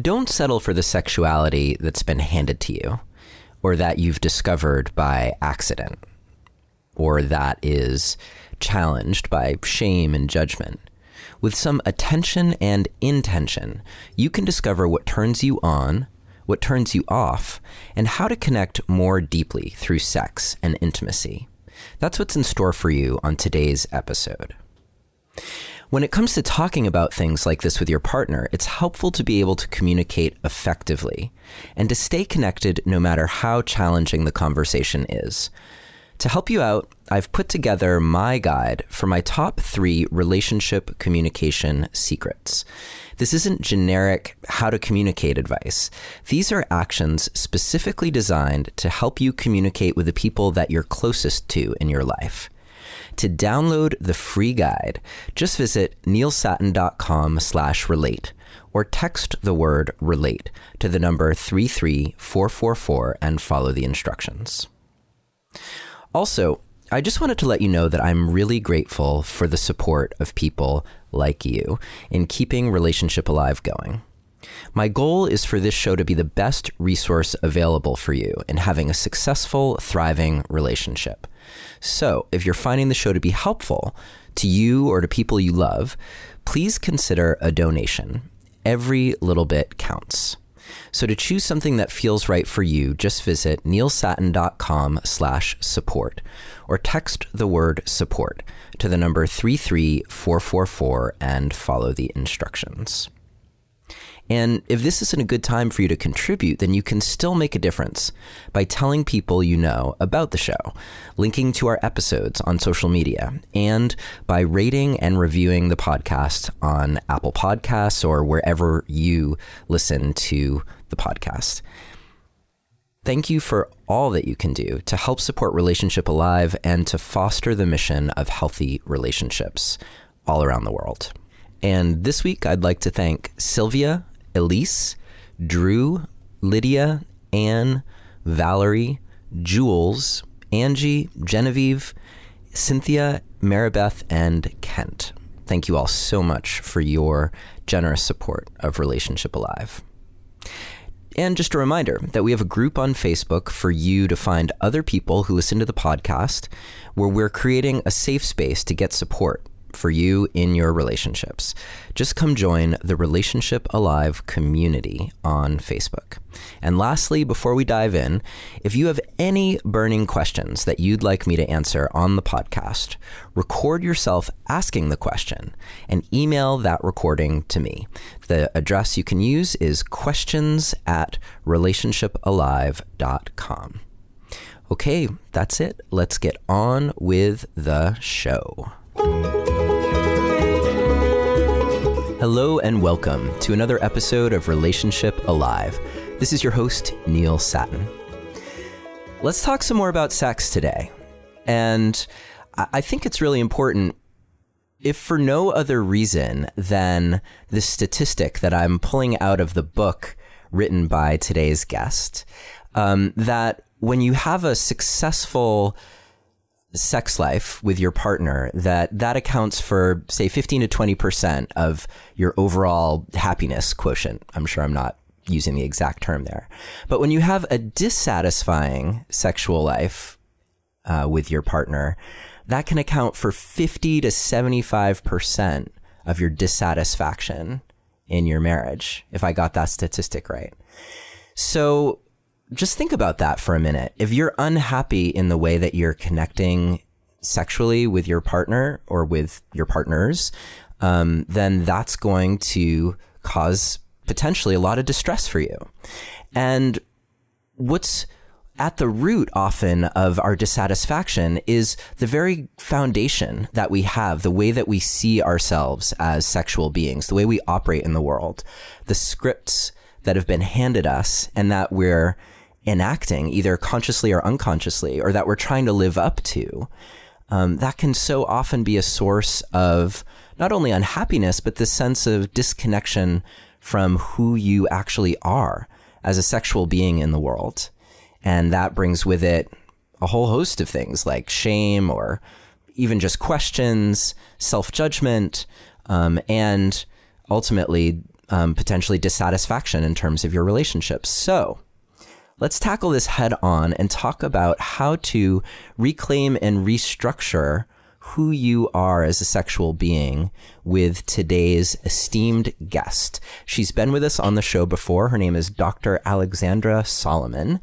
don't settle for the sexuality that's been handed to you or that you've discovered by accident or that is challenged by shame and judgment. With some attention and intention, you can discover what turns you on, what turns you off, and how to connect more deeply through sex and intimacy. That's what's in store for you on today's episode. When it comes to talking about things like this with your partner, it's helpful to be able to communicate effectively and to stay connected no matter how challenging the conversation is. To help you out, I've put together my guide for my top three relationship communication secrets. This isn't generic how to communicate advice. These are actions specifically designed to help you communicate with the people that you're closest to in your life. To download the free guide, just visit neilsattin.com slash relate or text the word relate to the number 33444 and follow the instructions. Also, I just wanted to let you know that I'm really grateful for the support of people like you in keeping Relationship Alive going. My goal is for this show to be the best resource available for you in having a successful, thriving relationship. So, if you're finding the show to be helpful to you or to people you love, please consider a donation. Every little bit counts. So to choose something that feels right for you, just visit neilsattin.com slash support or text the word support to the number 33444 and follow the instructions. And if this isn't a good time for you to contribute, then you can still make a difference by telling people you know about the show, linking to our episodes on social media, and by rating and reviewing the podcast on Apple Podcasts or wherever you listen to the podcast. Thank you for all that you can do to help support Relationship Alive and to foster the mission of healthy relationships all around the world. And this week, I'd like to thank Sylvia Elise, Drew, Lydia, Anne, Valerie, Jules, Angie, Genevieve, Cynthia, Maribeth, and Kent. Thank you all so much for your generous support of Relationship Alive. And just a reminder that we have a group on Facebook for you to find other people who listen to the podcast where we're creating a safe space to get support for you in your relationships. Just come join the Relationship Alive community on Facebook. And lastly, before we dive in, if you have any burning questions that you'd like me to answer on the podcast, record yourself asking the question and email that recording to me. The address you can use is questions at relationshipalive.com. Okay, that's it. Let's get on with the show. Hello and welcome to another episode of Relationship Alive. This is your host, Neil Sattin. Let's talk some more about sex today. And I think it's really important, if for no other reason than the statistic that I'm pulling out of the book written by today's guest, um, that when you have a successful sex life with your partner that that accounts for say 15 to 20% of your overall happiness quotient. I'm sure i'm not using the exact term there. But when you have a dissatisfying sexual life uh, with your partner that can account for 50 to 75% of your dissatisfaction in your marriage if i got that statistic right. So just think about that for a minute. If you're unhappy in the way that you're connecting sexually with your partner or with your partners, um, then that's going to cause potentially a lot of distress for you. And what's at the root often of our dissatisfaction is the very foundation that we have, the way that we see ourselves as sexual beings, the way we operate in the world, the scripts that have been handed us and that we're enacting, either consciously or unconsciously, or that we're trying to live up to, um, that can so often be a source of not only unhappiness, but this sense of disconnection from who you actually are as a sexual being in the world. And that brings with it a whole host of things like shame or even just questions, self judgment, um, and ultimately um, potentially dissatisfaction in terms of your relationships. So, let's tackle this head on and talk about how to reclaim and restructure who you are as a sexual being with today's esteemed guest. She's been with us on the show before. Her name is Dr. Alexandra Solomon.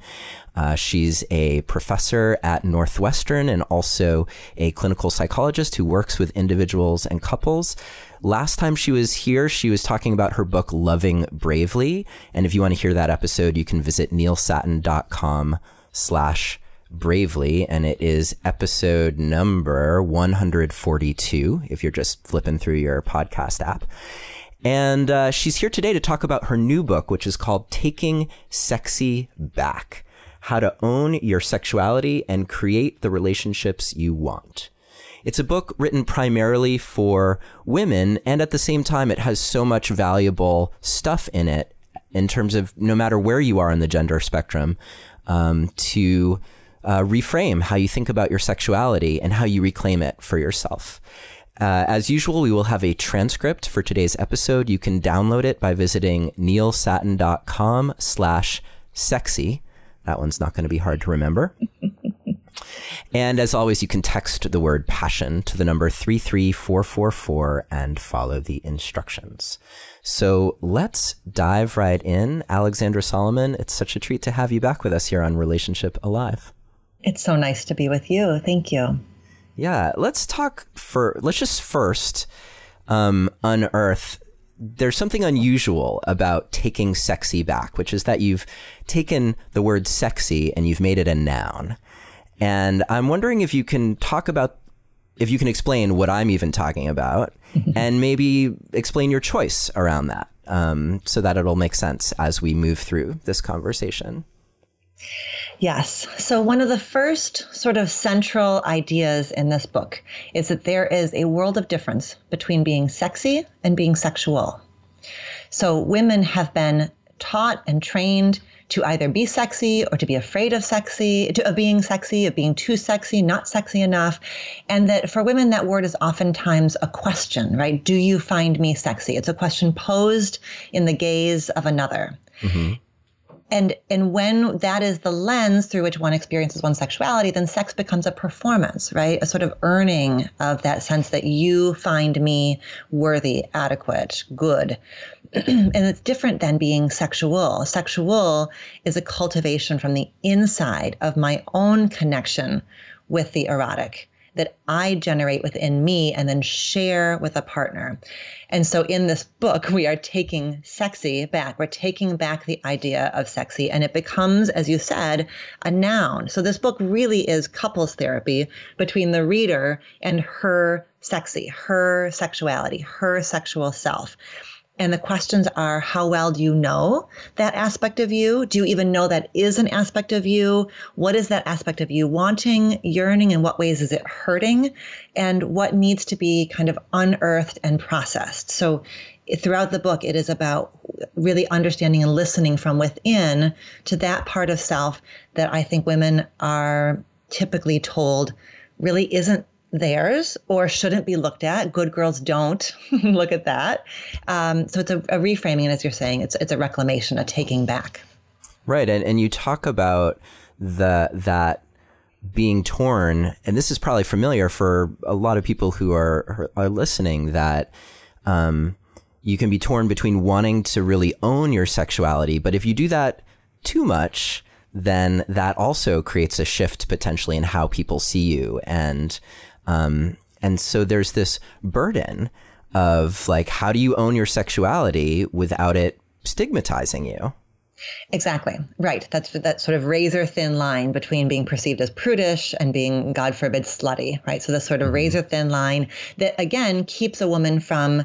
Uh, she's a professor at Northwestern and also a clinical psychologist who works with individuals and couples. Last time she was here, she was talking about her book, Loving Bravely. And if you want to hear that episode, you can visit neilsattin.com slash bravely. And it is episode number 142, if you're just flipping through your podcast app. And uh, she's here today to talk about her new book, which is called Taking Sexy Back How to Own Your Sexuality and Create the Relationships You Want. It's a book written primarily for women, and at the same time, it has so much valuable stuff in it in terms of no matter where you are in the gender spectrum um, to uh, reframe how you think about your sexuality and how you reclaim it for yourself. Uh, as usual, we will have a transcript for today's episode. You can download it by visiting neilsattin.com slash sexy. That one's not going to be hard to remember. And as always, you can text the word passion to the number 33444 and follow the instructions. So let's dive right in. Alexandra Solomon, it's such a treat to have you back with us here on Relationship Alive. It's so nice to be with you. Thank you. Yeah, let's talk for, let's just first um, unearth there's something unusual about taking sexy back, which is that you've taken the word sexy and you've made it a noun. And I'm wondering if you can talk about, if you can explain what I'm even talking about, and maybe explain your choice around that, um, so that it'll make sense as we move through this conversation. Yes. So, one of the first sort of central ideas in this book is that there is a world of difference between being sexy and being sexual. So, women have been taught and trained to either be sexy or to be afraid of sexy, to, of being sexy, of being too sexy, not sexy enough. And that for women, that word is oftentimes a question, right? Do you find me sexy? It's a question posed in the gaze of another. Mm-hmm and and when that is the lens through which one experiences one's sexuality then sex becomes a performance right? A sort of earning of that sense that you find me worthy adequate good. And it's different than being sexual. Sexual is a cultivation from the inside of my own connection with the erotic that I generate within me and then share with a partner. And so in this book, we are taking sexy back. We're taking back the idea of sexy, and it becomes, as you said, a noun. So this book really is couples therapy between the reader and her sexy, her sexuality, her sexual self. And the questions are how well do you know that aspect of you? Do you even know that is an aspect of you? What is that aspect of you wanting, yearning? In what ways is it hurting? And what needs to be kind of unearthed and processed? So throughout the book, it is about really understanding and listening from within to that part of self that I think women are typically told really isn't theirs or shouldn't be looked at. Good girls don't look at that. Um, so it's a, a reframing, as you're saying, it's it's a reclamation, a taking back. Right, and and you talk about the that being torn, and this is probably familiar for a lot of people who are are listening. That um, you can be torn between wanting to really own your sexuality, but if you do that too much, then that also creates a shift potentially in how people see you and um, and so there's this burden of like, how do you own your sexuality without it stigmatizing you? Exactly. Right. That's that sort of razor thin line between being perceived as prudish and being, God forbid, slutty. Right. So this sort of mm-hmm. razor thin line that again keeps a woman from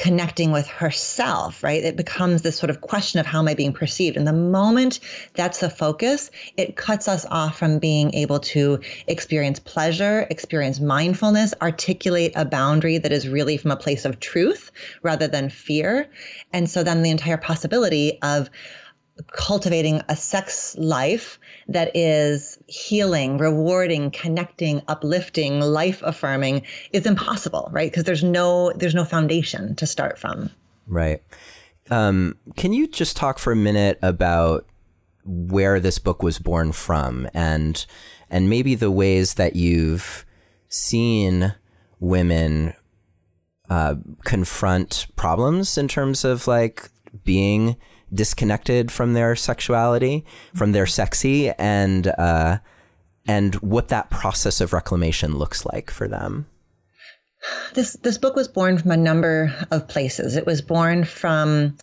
connecting with herself, right? It becomes this sort of question of how am I being perceived? And the moment that's the focus, it cuts us off from being able to experience pleasure, experience mindfulness, articulate a boundary that is really from a place of truth rather than fear. And so then the entire possibility of cultivating a sex life that is healing, rewarding, connecting, uplifting, life affirming is impossible, right? Because there's no there's no foundation to start from. Right. Um, can you just talk for a minute about where this book was born from and and maybe the ways that you've seen women uh, confront problems in terms of like being disconnected from their sexuality, from their sexy, and uh, and what that process of reclamation looks like for them. This this book was born from a number of places. It was born from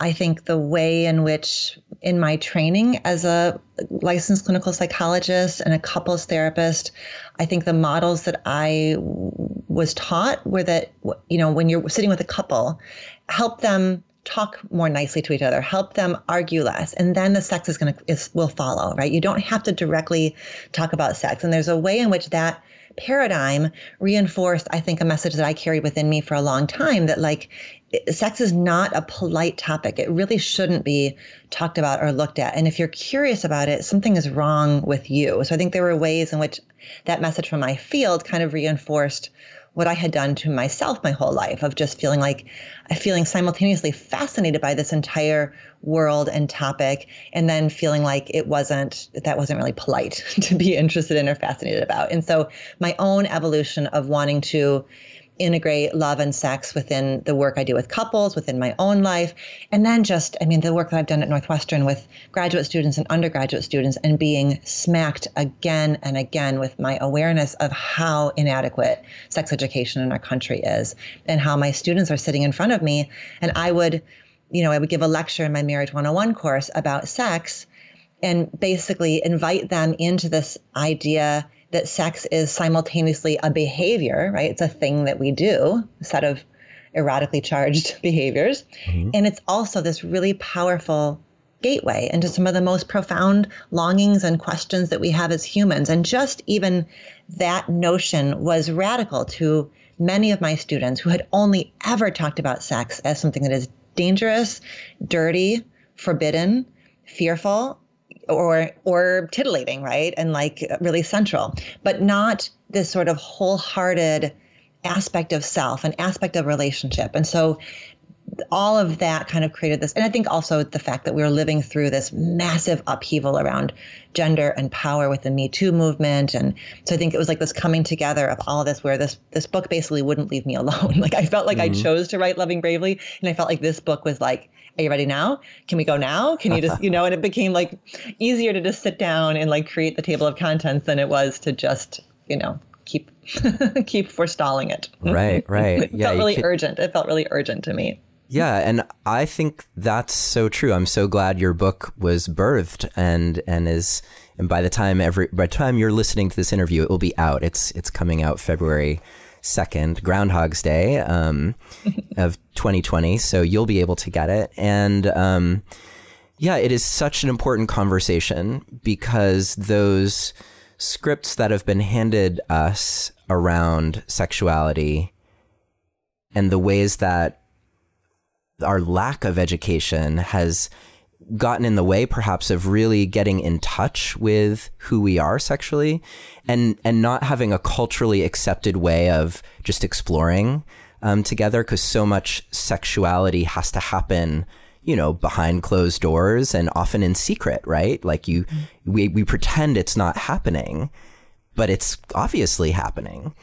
I think the way in which, in my training as a licensed clinical psychologist and a couples therapist, I think the models that I was taught were that, you know, when you're sitting with a couple, help them talk more nicely to each other, help them argue less, and then the sex is going to is will follow, right? You don't have to directly talk about sex, and there's a way in which that paradigm reinforced, I think, a message that I carried within me for a long time that like sex is not a polite topic. It really shouldn't be talked about or looked at. And if you're curious about it, something is wrong with you. So I think there were ways in which that message from my field kind of reinforced what I had done to myself my whole life of just feeling like feeling simultaneously fascinated by this entire world and topic and then feeling like it wasn't that wasn't really polite to be interested in or fascinated about. And so my own evolution of wanting to integrate love and sex within the work I do with couples, within my own life. And then just, I mean, the work that I've done at Northwestern with graduate students and undergraduate students and being smacked again and again with my awareness of how inadequate sex education in our country is and how my students are sitting in front of me. And I would, you know, I would give a lecture in my Marriage 101 course about sex and basically invite them into this idea that sex is simultaneously a behavior, right? It's a thing that we do, a set of erotically charged behaviors. Mm-hmm. And it's also this really powerful gateway into some of the most profound longings and questions that we have as humans. And just even that notion was radical to many of my students who had only ever talked about sex as something that is dangerous, dirty, forbidden, fearful, or or titillating, right? And like really central, but not this sort of wholehearted aspect of self, an aspect of relationship. And so all of that kind of created this and i think also the fact that we were living through this massive upheaval around gender and power with the me too movement and so i think it was like this coming together of all of this where this this book basically wouldn't leave me alone like i felt like mm-hmm. i chose to write loving bravely and i felt like this book was like are you ready now? Can we go now? Can you just, you know, and it became like easier to just sit down and like create the table of contents than it was to just, you know, keep keep forestalling it. Right, right. it yeah, felt really urgent. It felt really urgent to me. Yeah, and I think that's so true. I'm so glad your book was birthed and and is and by the time every by the time you're listening to this interview, it will be out. It's it's coming out February 2nd, Groundhog's Day um, of 2020. So you'll be able to get it. And um, yeah, it is such an important conversation because those scripts that have been handed us around sexuality and the ways that our lack of education has gotten in the way perhaps of really getting in touch with who we are sexually and and not having a culturally accepted way of just exploring um, together because so much sexuality has to happen you know behind closed doors and often in secret right like you mm-hmm. we, we pretend it's not happening but it's obviously happening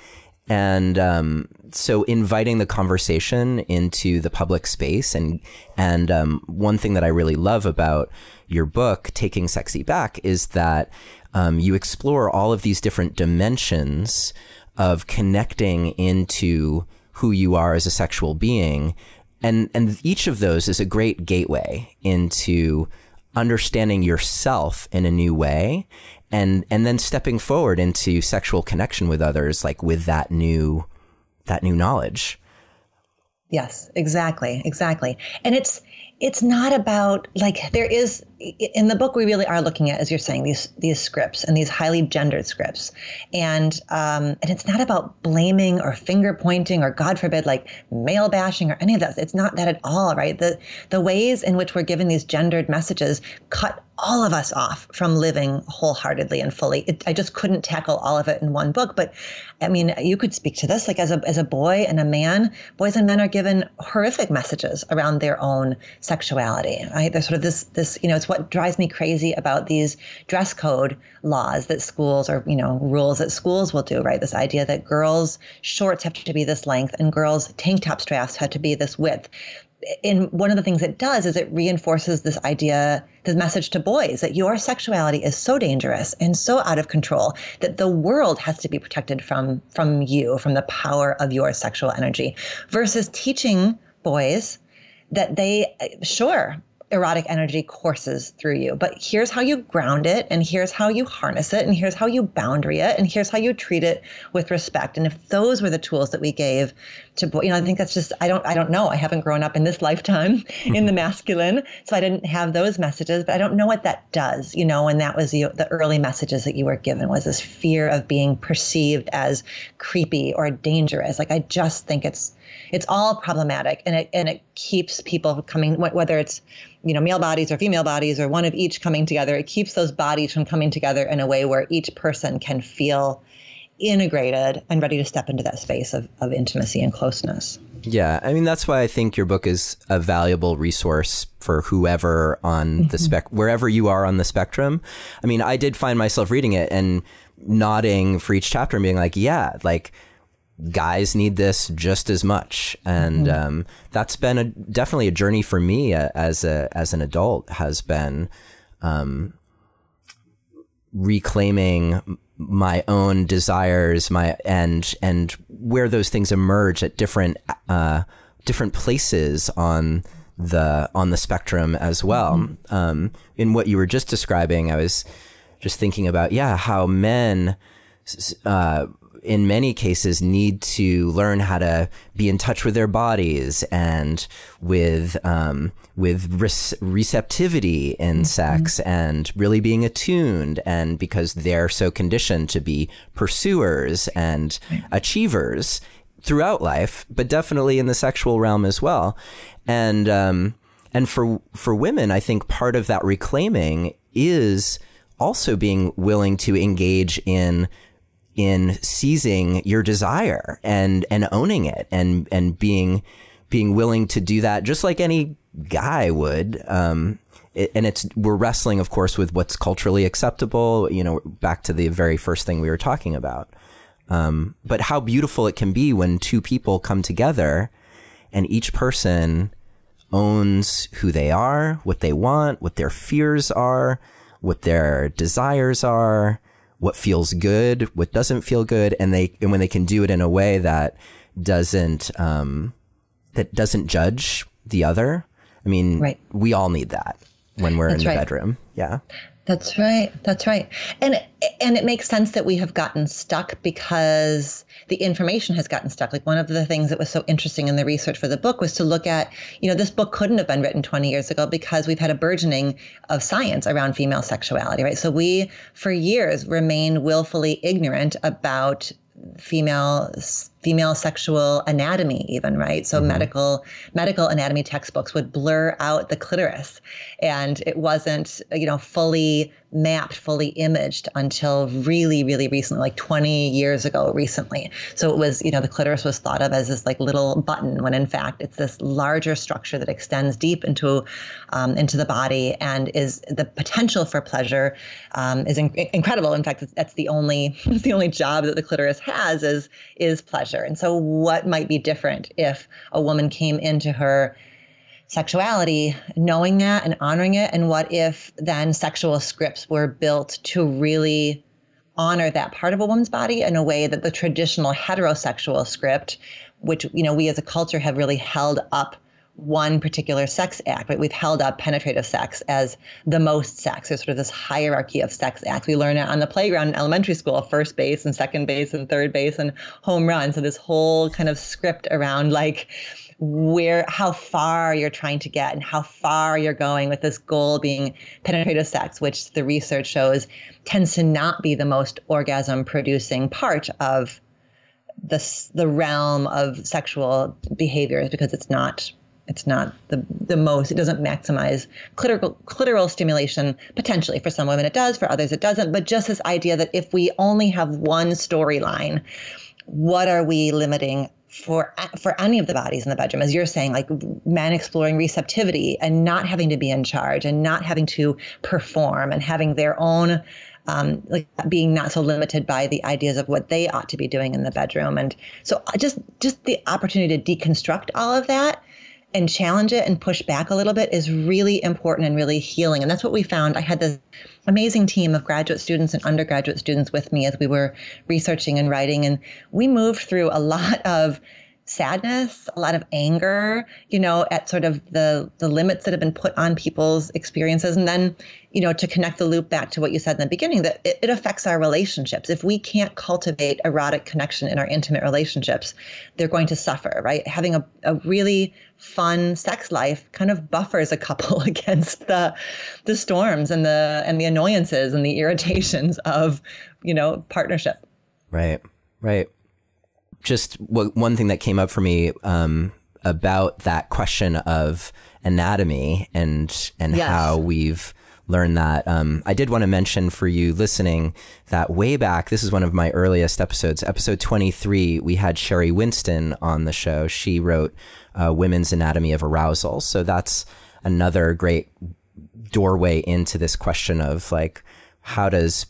and um, so inviting the conversation into the public space and and um, one thing that I really love about your book, Taking Sexy Back, is that um, you explore all of these different dimensions of connecting into who you are as a sexual being, and and each of those is a great gateway into understanding yourself in a new way and and then stepping forward into sexual connection with others like with that new that new knowledge. Yes exactly exactly. And it's it's not about like there is in the book we really are looking at, as you're saying, these these scripts and these highly gendered scripts, and um, and it's not about blaming or finger pointing or God forbid like male bashing or any of that. It's not that at all, right? The the ways in which we're given these gendered messages cut all of us off from living wholeheartedly and fully. It, I just couldn't tackle all of it in one book. But I mean, you could speak to this like as a as a boy and a man. Boys and men are given horrific messages around their own sexuality. Right? There's sort of this this you know it's what drives me crazy about these dress code laws that schools or you know rules that schools will do. Right? This idea that girls shorts have to be this length and girls tank top straps have to be this width and one of the things it does is it reinforces this idea, this message to boys that your sexuality is so dangerous and so out of control that the world has to be protected from from you, from the power of your sexual energy, versus teaching boys that they sure erotic energy courses through you. But here's how you ground it, and here's how you harness it, and here's how you boundary it, and here's how you treat it with respect. And if those were the tools that we gave to, you know, I think that's just I don't I don't know. I haven't grown up in this lifetime in the mm-hmm. masculine, so I didn't have those messages. But I don't know what that does, you know. And that was the, the early messages that you were given was this fear of being perceived as creepy or dangerous. Like I just think it's it's all problematic and it and it keeps people coming whether it's you know male bodies or female bodies or one of each coming together it keeps those bodies from coming together in a way where each person can feel integrated and ready to step into that space of, of intimacy and closeness yeah i mean that's why i think your book is a valuable resource for whoever on mm-hmm. the spec wherever you are on the spectrum i mean i did find myself reading it and nodding for each chapter and being like yeah like guys need this just as much, and mm-hmm. um, that's been a definitely a journey for me uh, as a as an adult. Has been um, reclaiming my own desires, my and and where those things emerge at different uh, different places on the on the spectrum as well. Mm-hmm. Um, in what you were just describing, I was just thinking about yeah how men uh, in many cases need to learn how to be in touch with their bodies and with um, with receptivity in mm-hmm. sex and really being attuned and because they're so conditioned to be pursuers and achievers throughout life, but definitely in the sexual realm as well. And um, and for for women, I think part of that reclaiming is also being willing to engage in in seizing your desire and and owning it and and being being willing to do that just like any guy would. Um, and it's we're wrestling of course with what's culturally acceptable you know back to the very first thing we were talking about. Um, but how beautiful it can be when two people come together and each person owns who they are what they want what their fears are what their desires are what feels good, what doesn't feel good, and they and when they can do it in a way that doesn't um, that doesn't judge the other. I mean, right. we all need that when we're That's in the right. bedroom. Yeah. That's right. That's right. And and it makes sense that we have gotten stuck because the information has gotten stuck. Like one of the things that was so interesting in the research for the book was to look at, you know, this book couldn't have been written 20 years ago because we've had a burgeoning of science around female sexuality, right? So we for years remained willfully ignorant about female female sexual anatomy even right so mm-hmm. medical medical anatomy textbooks would blur out the clitoris and it wasn't you know fully mapped, fully imaged until really, really recently, like 20 years ago recently. So it was, you know, the clitoris was thought of as this like little button when in fact it's this larger structure that extends deep into um, into the body and is the potential for pleasure um, is in- incredible. In fact, that's the only the only job that the clitoris has is is pleasure. And so what might be different if a woman came into her sexuality, knowing that and honoring it? And what if then sexual scripts were built to really honor that part of a woman's body in a way that the traditional heterosexual script, which you know we as a culture have really held up one particular sex act, right? We've held up penetrative sex as the most sex. There's sort of this hierarchy of sex acts. We learn it on the playground in elementary school, first base and second base and third base and home run. So this whole kind of script around like where how far you're trying to get and how far you're going with this goal being penetrative sex, which the research shows tends to not be the most orgasm producing part of the the realm of sexual behaviors because it's not it's not the the most it doesn't maximize clitoral clitoral stimulation potentially for some women it does for others it doesn't but just this idea that if we only have one storyline what are we limiting for for any of the bodies in the bedroom? As you're saying like men exploring receptivity and not having to be in charge and not having to perform and having their own um, like being not so limited by the ideas of what they ought to be doing in the bedroom. And so just just the opportunity to deconstruct all of that and challenge it and push back a little bit is really important and really healing. And that's what we found. I had this amazing team of graduate students and undergraduate students with me as we were researching and writing. And we moved through a lot of sadness, a lot of anger, you know, at sort of the the limits that have been put on people's experiences. And then, you know, to connect the loop back to what you said in the beginning, that it, it affects our relationships. If we can't cultivate erotic connection in our intimate relationships, they're going to suffer, right? Having a, a really fun sex life kind of buffers a couple against the the storms and the and the annoyances and the irritations of, you know, partnership. Right. Right just one thing that came up for me um, about that question of anatomy and and yes. how we've learned that. Um, I did want to mention for you listening that way back, this is one of my earliest episodes, episode 23, we had Sheri Winston on the show. She wrote uh, Women's Anatomy of Arousal. So that's another great doorway into this question of like, how does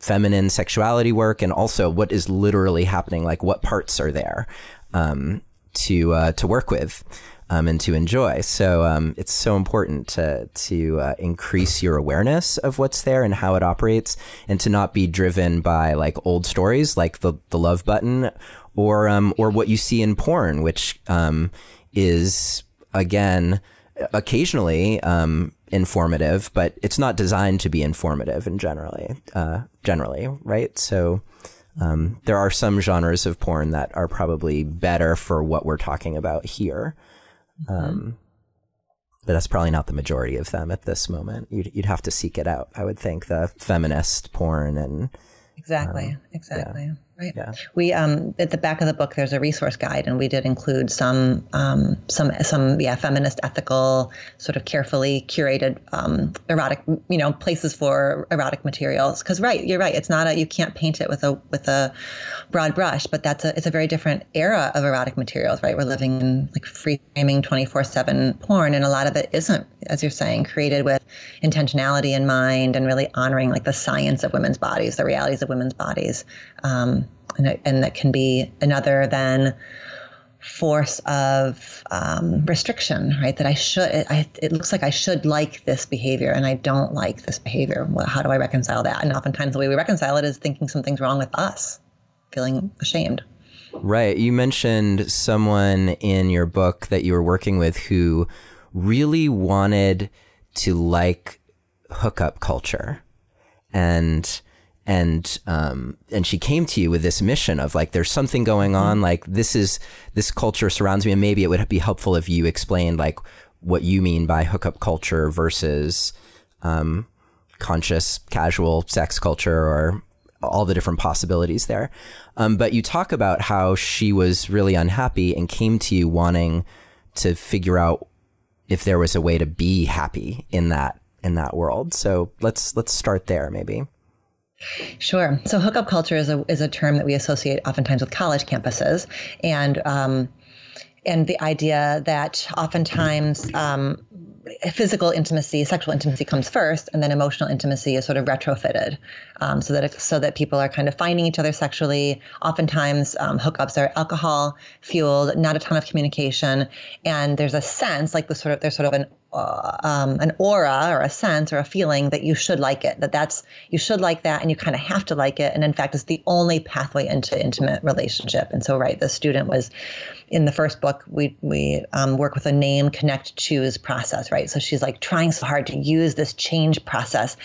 feminine sexuality work and also what is literally happening like what parts are there um, to uh, to work with um, and to enjoy. So um, it's so important to to uh, increase your awareness of what's there and how it operates and to not be driven by like old stories like the the love button or um, or what you see in porn which um, is again occasionally um, informative, but it's not designed to be informative in generally, uh, generally, right? So um, there are some genres of porn that are probably better for what we're talking about here. Mm-hmm. Um, but that's probably not the majority of them at this moment. You'd, you'd have to seek it out, I would think, the feminist porn and. Exactly, um, exactly. Yeah. Right. Yeah. We um at the back of the book there's a resource guide and we did include some um some some yeah feminist ethical sort of carefully curated um erotic you know places for erotic materials because right you're right it's not a you can't paint it with a with a broad brush but that's a it's a very different era of erotic materials right we're living in like free framing 24/7 porn and a lot of it isn't as you're saying created with intentionality in mind and really honoring like the science of women's bodies the realities of women's bodies um, and, and that can be another than force of um, restriction, right? That I should, I, it looks like I should like this behavior and I don't like this behavior. Well, how do I reconcile that? And oftentimes the way we reconcile it is thinking something's wrong with us, feeling ashamed. Right. You mentioned someone in your book that you were working with who really wanted to like hookup culture. And and um, and she came to you with this mission of like there's something going on mm-hmm. like this is this culture surrounds me and maybe it would be helpful if you explained like what you mean by hookup culture versus um, conscious casual sex culture or all the different possibilities there. Um, but you talk about how she was really unhappy and came to you wanting to figure out if there was a way to be happy in that in that world. So let's let's start there maybe Sure. So hookup culture is a is a term that we associate oftentimes with college campuses, and um, and the idea that oftentimes um, physical intimacy, sexual intimacy comes first, and then emotional intimacy is sort of retrofitted, um, so that it, so that people are kind of finding each other sexually. Oftentimes, um, hookups are alcohol fueled, not a ton of communication, and there's a sense like the sort of there's sort of an uh, um, an aura or a sense or a feeling that you should like it that that's you should like that and you kind of have to like it. And in fact it's the only pathway into intimate relationship. And so right the student was in the first book we we um, work with a name connect choose process right? So she's like trying so hard to use this change process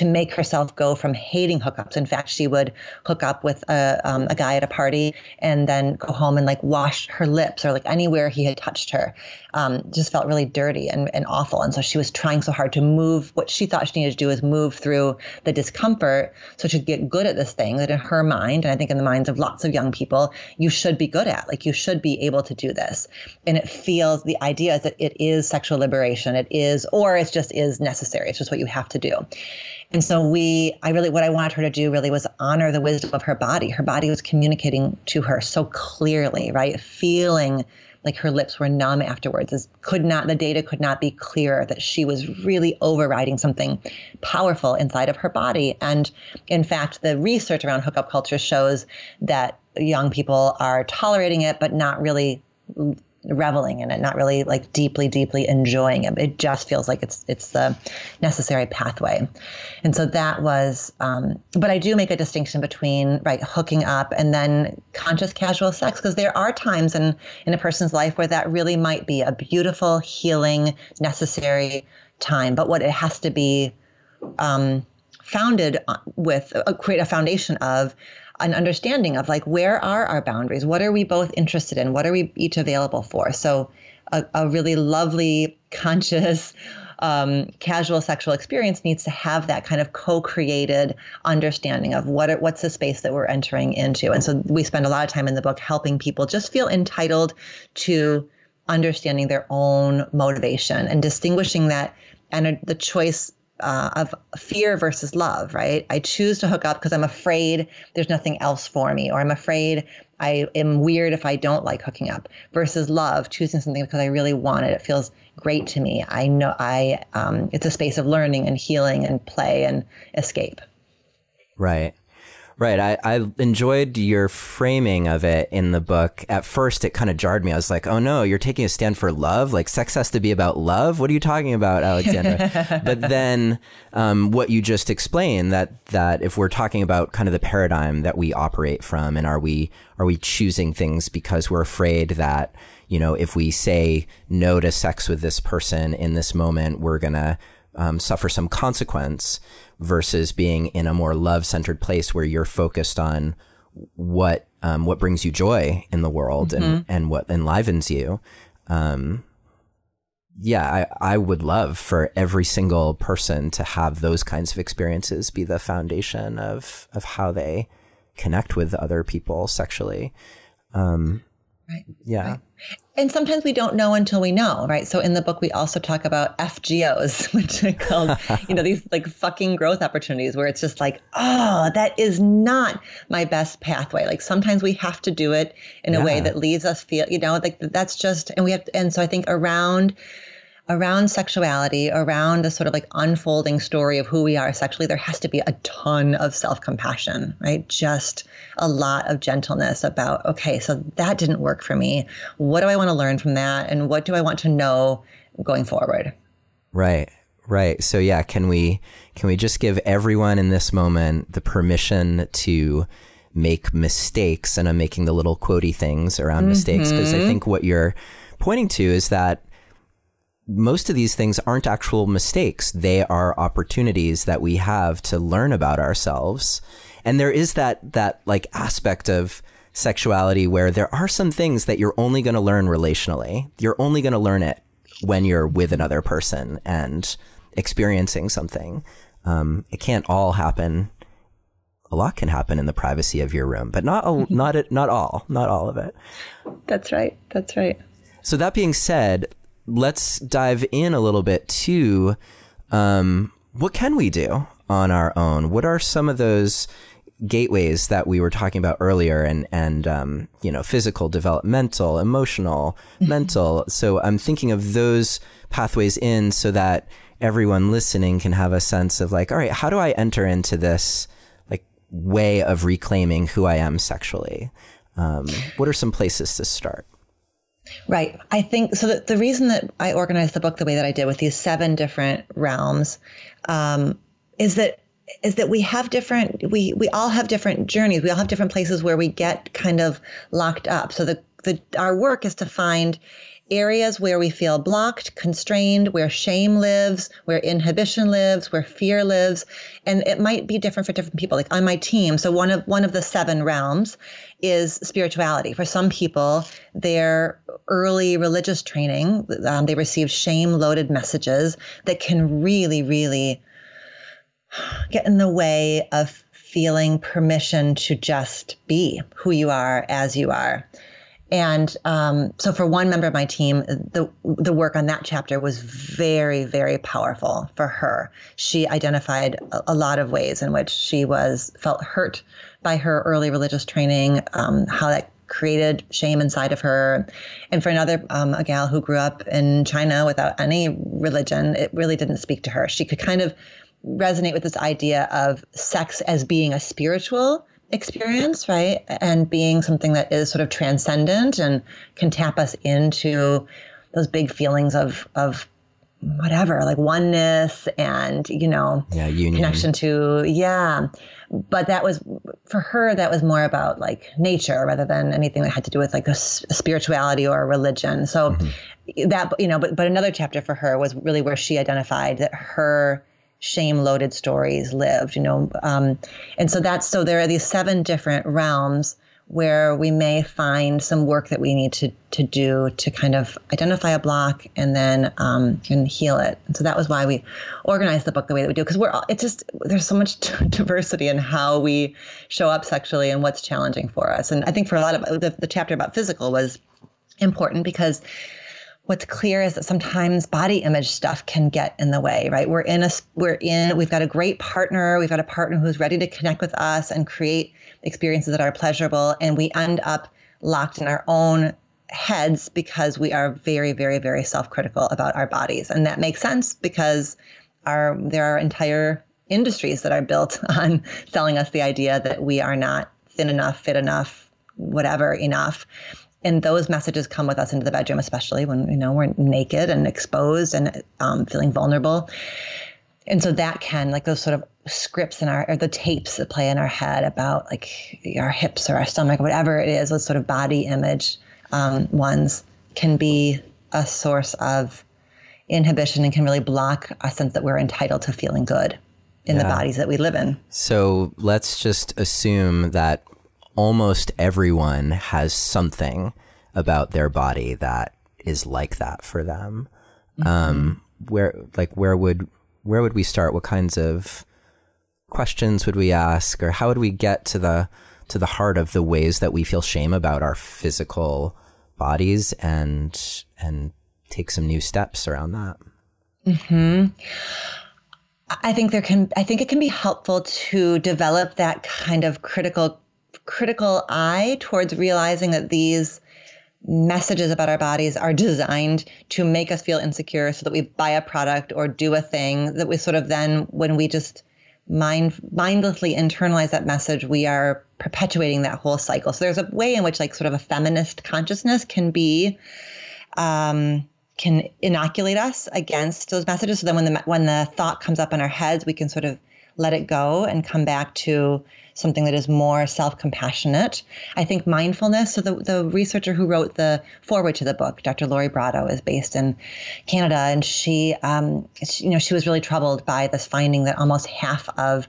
to make herself go from hating hookups. In fact, she would hook up with a, um, a guy at a party and then go home and like wash her lips or like anywhere he had touched her. Um, just felt really dirty and, and awful. And so she was trying so hard to move what she thought she needed to do is move through the discomfort so she'd get good at this thing that in her mind, and I think in the minds of lots of young people, you should be good at. Like you should be able to do this. And it feels the idea is that it is sexual liberation. It is, or it just is necessary. It's just what you have to do. And so we, I really, what I wanted her to do really was honor the wisdom of her body. Her body was communicating to her so clearly, right? Feeling like her lips were numb afterwards. Is could not, the data could not be clearer that she was really overriding something powerful inside of her body. And in fact, the research around hookup culture shows that young people are tolerating it, but not really reveling in it, not really like deeply, deeply enjoying it. It just feels like it's it's the necessary pathway, and so that was. Um, but I do make a distinction between right hooking up and then conscious casual sex because there are times in in a person's life where that really might be a beautiful, healing, necessary time. But what it has to be. Um, founded with uh, create a foundation of an understanding of like where are our boundaries? What are we both interested in? What are we each available for? So a, a really lovely conscious um, casual sexual experience needs to have that kind of co-created understanding of what are, what's the space that we're entering into. And so we spend a lot of time in the book helping people just feel entitled to understanding their own motivation and distinguishing that and the choice uh, of fear versus love, right? I choose to hook up because I'm afraid there's nothing else for me, or I'm afraid I am weird if I don't like hooking up, versus love, choosing something because I really want it. It feels great to me. I know I, um, it's a space of learning and healing and play and escape. Right. Right. I, I enjoyed your framing of it in the book. At first, it kind of jarred me. I was like, oh no, you're taking a stand for love? Like, sex has to be about love? What are you talking about, Alexandra? but then um, what you just explained that, that if we're talking about kind of the paradigm that we operate from, and are we, are we choosing things because we're afraid that, you know, if we say no to sex with this person in this moment, we're going to um, suffer some consequence versus being in a more love centered place where you're focused on what um, what brings you joy in the world mm-hmm. and and what enlivens you. Um, yeah, I, I would love for every single person to have those kinds of experiences be the foundation of of how they connect with other people sexually. Um, right. Yeah. Right and sometimes we don't know until we know, right? So in the book, we also talk about FGOs, which are called, you know, these like fucking growth opportunities where it's just like, oh, that is not my best pathway. Like sometimes we have to do it in yeah. a way that leaves us feel, you know, like that's just, and we have, and so I think around around sexuality, around the sort of like unfolding story of who we are sexually, there has to be a ton of self compassion, right? Just a lot of gentleness about, okay, so that didn't work for me. What do I want to learn from that? And what do I want to know going forward? Right. Right. So yeah, can we can we just give everyone in this moment the permission to make mistakes and I'm making the little quotey things around mm-hmm. mistakes because I think what you're pointing to is that most of these things aren't actual mistakes. They are opportunities that we have to learn about ourselves. And there is that, that like aspect of sexuality where there are some things that you're only going to learn relationally. You're only going to learn it when you're with another person and experiencing something. Um, it can't all happen. A lot can happen in the privacy of your room, but not, a, not, it, not all, not all of it. That's right. That's right. So that being said, let's dive in a little bit to um, what can we do on our own? What are some of those gateways that we were talking about earlier and and um, you know physical developmental emotional mm-hmm. mental so i'm thinking of those pathways in so that everyone listening can have a sense of like all right how do i enter into this like way of reclaiming who i am sexually um, what are some places to start Right. I think so. The, the reason that I organized the book the way that I did with these seven different realms um, is that is that we have different we we all have different journeys. We all have different places where we get kind of locked up. So the the our work is to find areas where we feel blocked, constrained, where shame lives, where inhibition lives, where fear lives, and it might be different for different people. Like on my team, so one of one of the seven realms is spirituality. For some people, their early religious training, um, they receive shame-loaded messages that can really, really get in the way of feeling permission to just be who you are as you are. And um, so, for one member of my team, the the work on that chapter was very, very powerful for her. She identified a, a lot of ways in which she was felt hurt by her early religious training, um, how that created shame inside of her. And for another, um, a gal who grew up in China without any religion, it really didn't speak to her. She could kind of resonate with this idea of sex as being a spiritual experience, right? And being something that is sort of transcendent and can tap us into those big feelings of of whatever, like oneness and, you know, yeah, union. connection to yeah. But that was for her that was more about like nature rather than anything that had to do with like a, spirituality or a religion. So mm-hmm. that you know, but but another chapter for her was really where she identified that her shame loaded stories lived, you know. Um, and so that's so there are these seven different realms where we may find some work that we need to, to do to kind of identify a block and then um, and heal it. And so that was why we organized the book the way that we do because we're all, it's just there's so much diversity in how we show up sexually and what's challenging for us. And I think for a lot of the, the chapter about physical was important because what's clear is that sometimes body image stuff can get in the way right? We're in a we're in we've got a great partner we've got a partner who's ready to connect with us and create experiences that are pleasurable and we end up locked in our own heads because we are very very very self-critical about our bodies. And that makes sense because our there are entire industries that are built on selling us the idea that we are not thin enough fit enough whatever enough and those messages come with us into the bedroom, especially when you know we're naked and exposed and um, feeling vulnerable. And so that can like those sort of scripts in our or the tapes that play in our head about like our hips or our stomach, whatever it is, those sort of body image um, ones can be a source of inhibition and can really block a sense that we're entitled to feeling good in yeah. the bodies that we live in. So let's just assume that almost everyone has something about their body that is like that for them. Mm-hmm. Um, where like where would where would we start? What kinds of questions would we ask, or how would we get to the to the heart of the ways that we feel shame about our physical bodies and and take some new steps around that? Hmm. I think there can. I think it can be helpful to develop that kind of critical critical eye towards realizing that these messages about our bodies are designed to make us feel insecure so that we buy a product or do a thing that we sort of then when we just mind mindlessly internalize that message we are perpetuating that whole cycle. So there's a way in which like sort of a feminist consciousness can be um, can inoculate us against those messages. So then when the when the thought comes up in our heads we can sort of let it go and come back to something that is more self-compassionate. I think mindfulness. So the, the researcher who wrote the foreword to the book, Dr. Lori Brotto, is based in Canada, and she, um, she, you know, she was really troubled by this finding that almost half of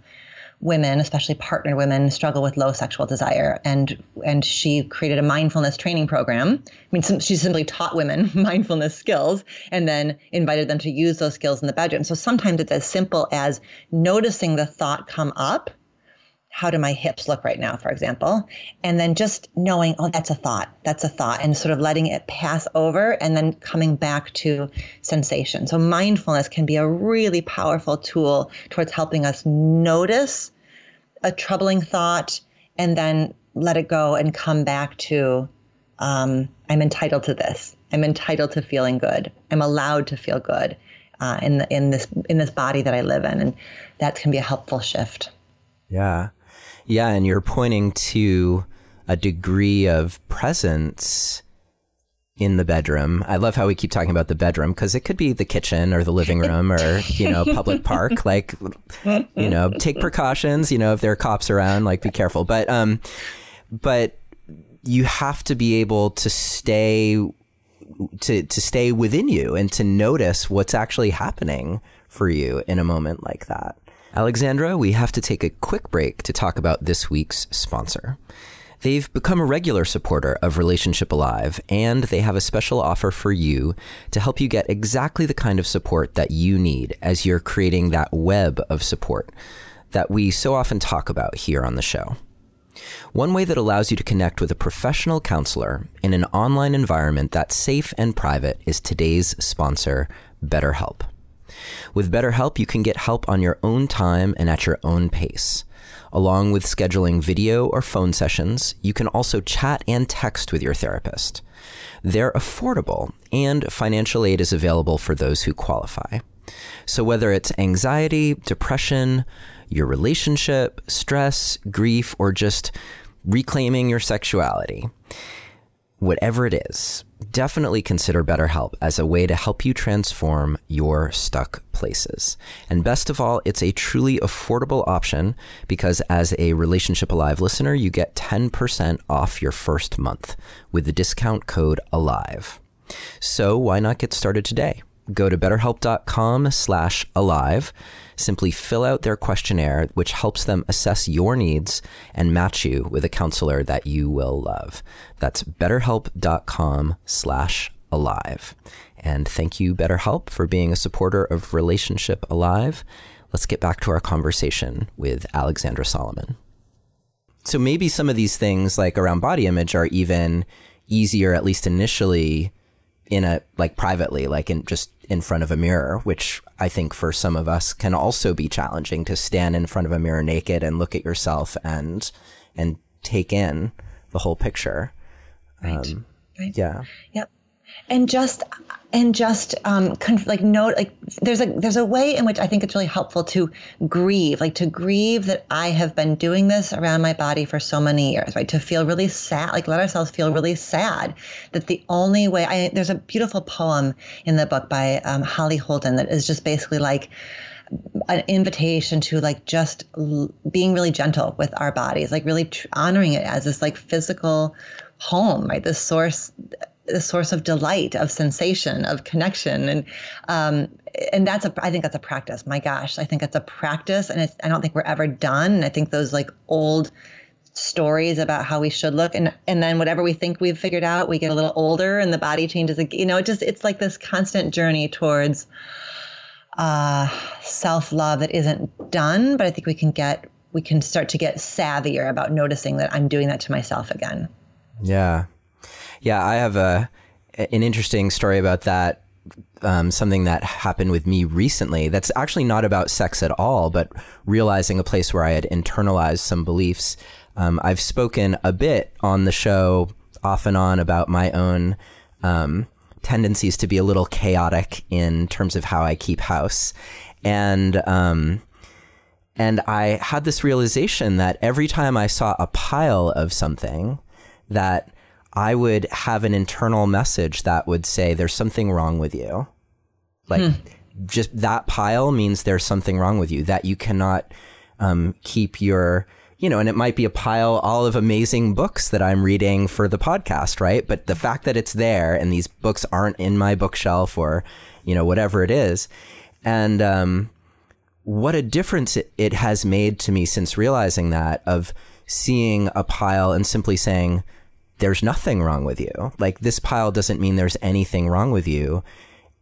women, especially partner women, struggle with low sexual desire, and and she created a mindfulness training program. I mean, some, she simply taught women mindfulness skills, and then invited them to use those skills in the bedroom. So sometimes it's as simple as noticing the thought come up how do my hips look right now, for example? And then just knowing, oh, that's a thought, that's a thought, and sort of letting it pass over and then coming back to sensation. So mindfulness can be a really powerful tool towards helping us notice a troubling thought and then let it go and come back to, um, I'm entitled to this. I'm entitled to feeling good. I'm allowed to feel good uh, in the, in this in this body that I live in, and that can be a helpful shift. Yeah. Yeah, and you're pointing to a degree of presence in the bedroom. I love how we keep talking about the bedroom because it could be the kitchen or the living room or, you know, public park. Like, you know, take precautions, you know, if there are cops around, like be careful. But, um, but you have to be able to stay to to stay within you and to notice what's actually happening for you in a moment like that. Alexandra, we have to take a quick break to talk about this week's sponsor. They've become a regular supporter of Relationship Alive, and they have a special offer for you to help you get exactly the kind of support that you need as you're creating that web of support that we so often talk about here on the show. One way that allows you to connect with a professional counselor in an online environment that's safe and private is today's sponsor, BetterHelp. With BetterHelp, you can get help on your own time and at your own pace. Along with scheduling video or phone sessions, you can also chat and text with your therapist. They're affordable, and financial aid is available for those who qualify. So, whether it's anxiety, depression, your relationship, stress, grief, or just reclaiming your sexuality, whatever it is, definitely consider BetterHelp as a way to help you transform your stuck places. And best of all, it's a truly affordable option because as a Relationship Alive listener, you get 10% off your first month with the discount code ALIVE. So why not get started today? Go to betterhelp.com slash alive Simply fill out their questionnaire, which helps them assess your needs and match you with a counselor that you will love. That's betterhelp.com slash alive. And thank you, BetterHelp, for being a supporter of Relationship Alive. Let's get back to our conversation with Alexandra Solomon. So maybe some of these things, like around body image, are even easier, at least initially, in a like privately, like in just in front of a mirror, which I think for some of us can also be challenging to stand in front of a mirror naked and look at yourself and and take in the whole picture. Right. Um, right. Yeah. Yep and just and just um, conf- like note like there's a there's a way in which I think it's really helpful to grieve like to grieve that I have been doing this around my body for so many years right? To feel really sad like let ourselves feel really sad that the only way I there's a beautiful poem in the book by um, Holly Holden that is just basically like an invitation to like just l- being really gentle with our bodies like really tr- honoring it as this like physical home right? This source a source of delight, of sensation, of connection, and um, and that's a I think that's a practice. My gosh, I think that's a practice, and it's, I don't think we're ever done. And I think those like old stories about how we should look and and then whatever we think we've figured out we get a little older and the body changes you know it just it's like this constant journey towards uh, self-love that isn't done but i think we can get we can start to get savvier about noticing that i'm doing that to myself again yeah yeah, I have a an interesting story about that. Um, something that happened with me recently that's actually not about sex at all, but realizing a place where I had internalized some beliefs. Um, I've spoken a bit on the show off and on about my own um, tendencies to be a little chaotic in terms of how I keep house. And, um, and I had this realization that every time I saw a pile of something that I would have an internal message that would say, there's something wrong with you. Like, hmm. just that pile means there's something wrong with you, that you cannot um, keep your, you know, and it might be a pile all of amazing books that I'm reading for the podcast, right? But the fact that it's there and these books aren't in my bookshelf or, you know, whatever it is. And um, what a difference it, it has made to me since realizing that of seeing a pile and simply saying, there's nothing wrong with you. Like this pile doesn't mean there's anything wrong with you.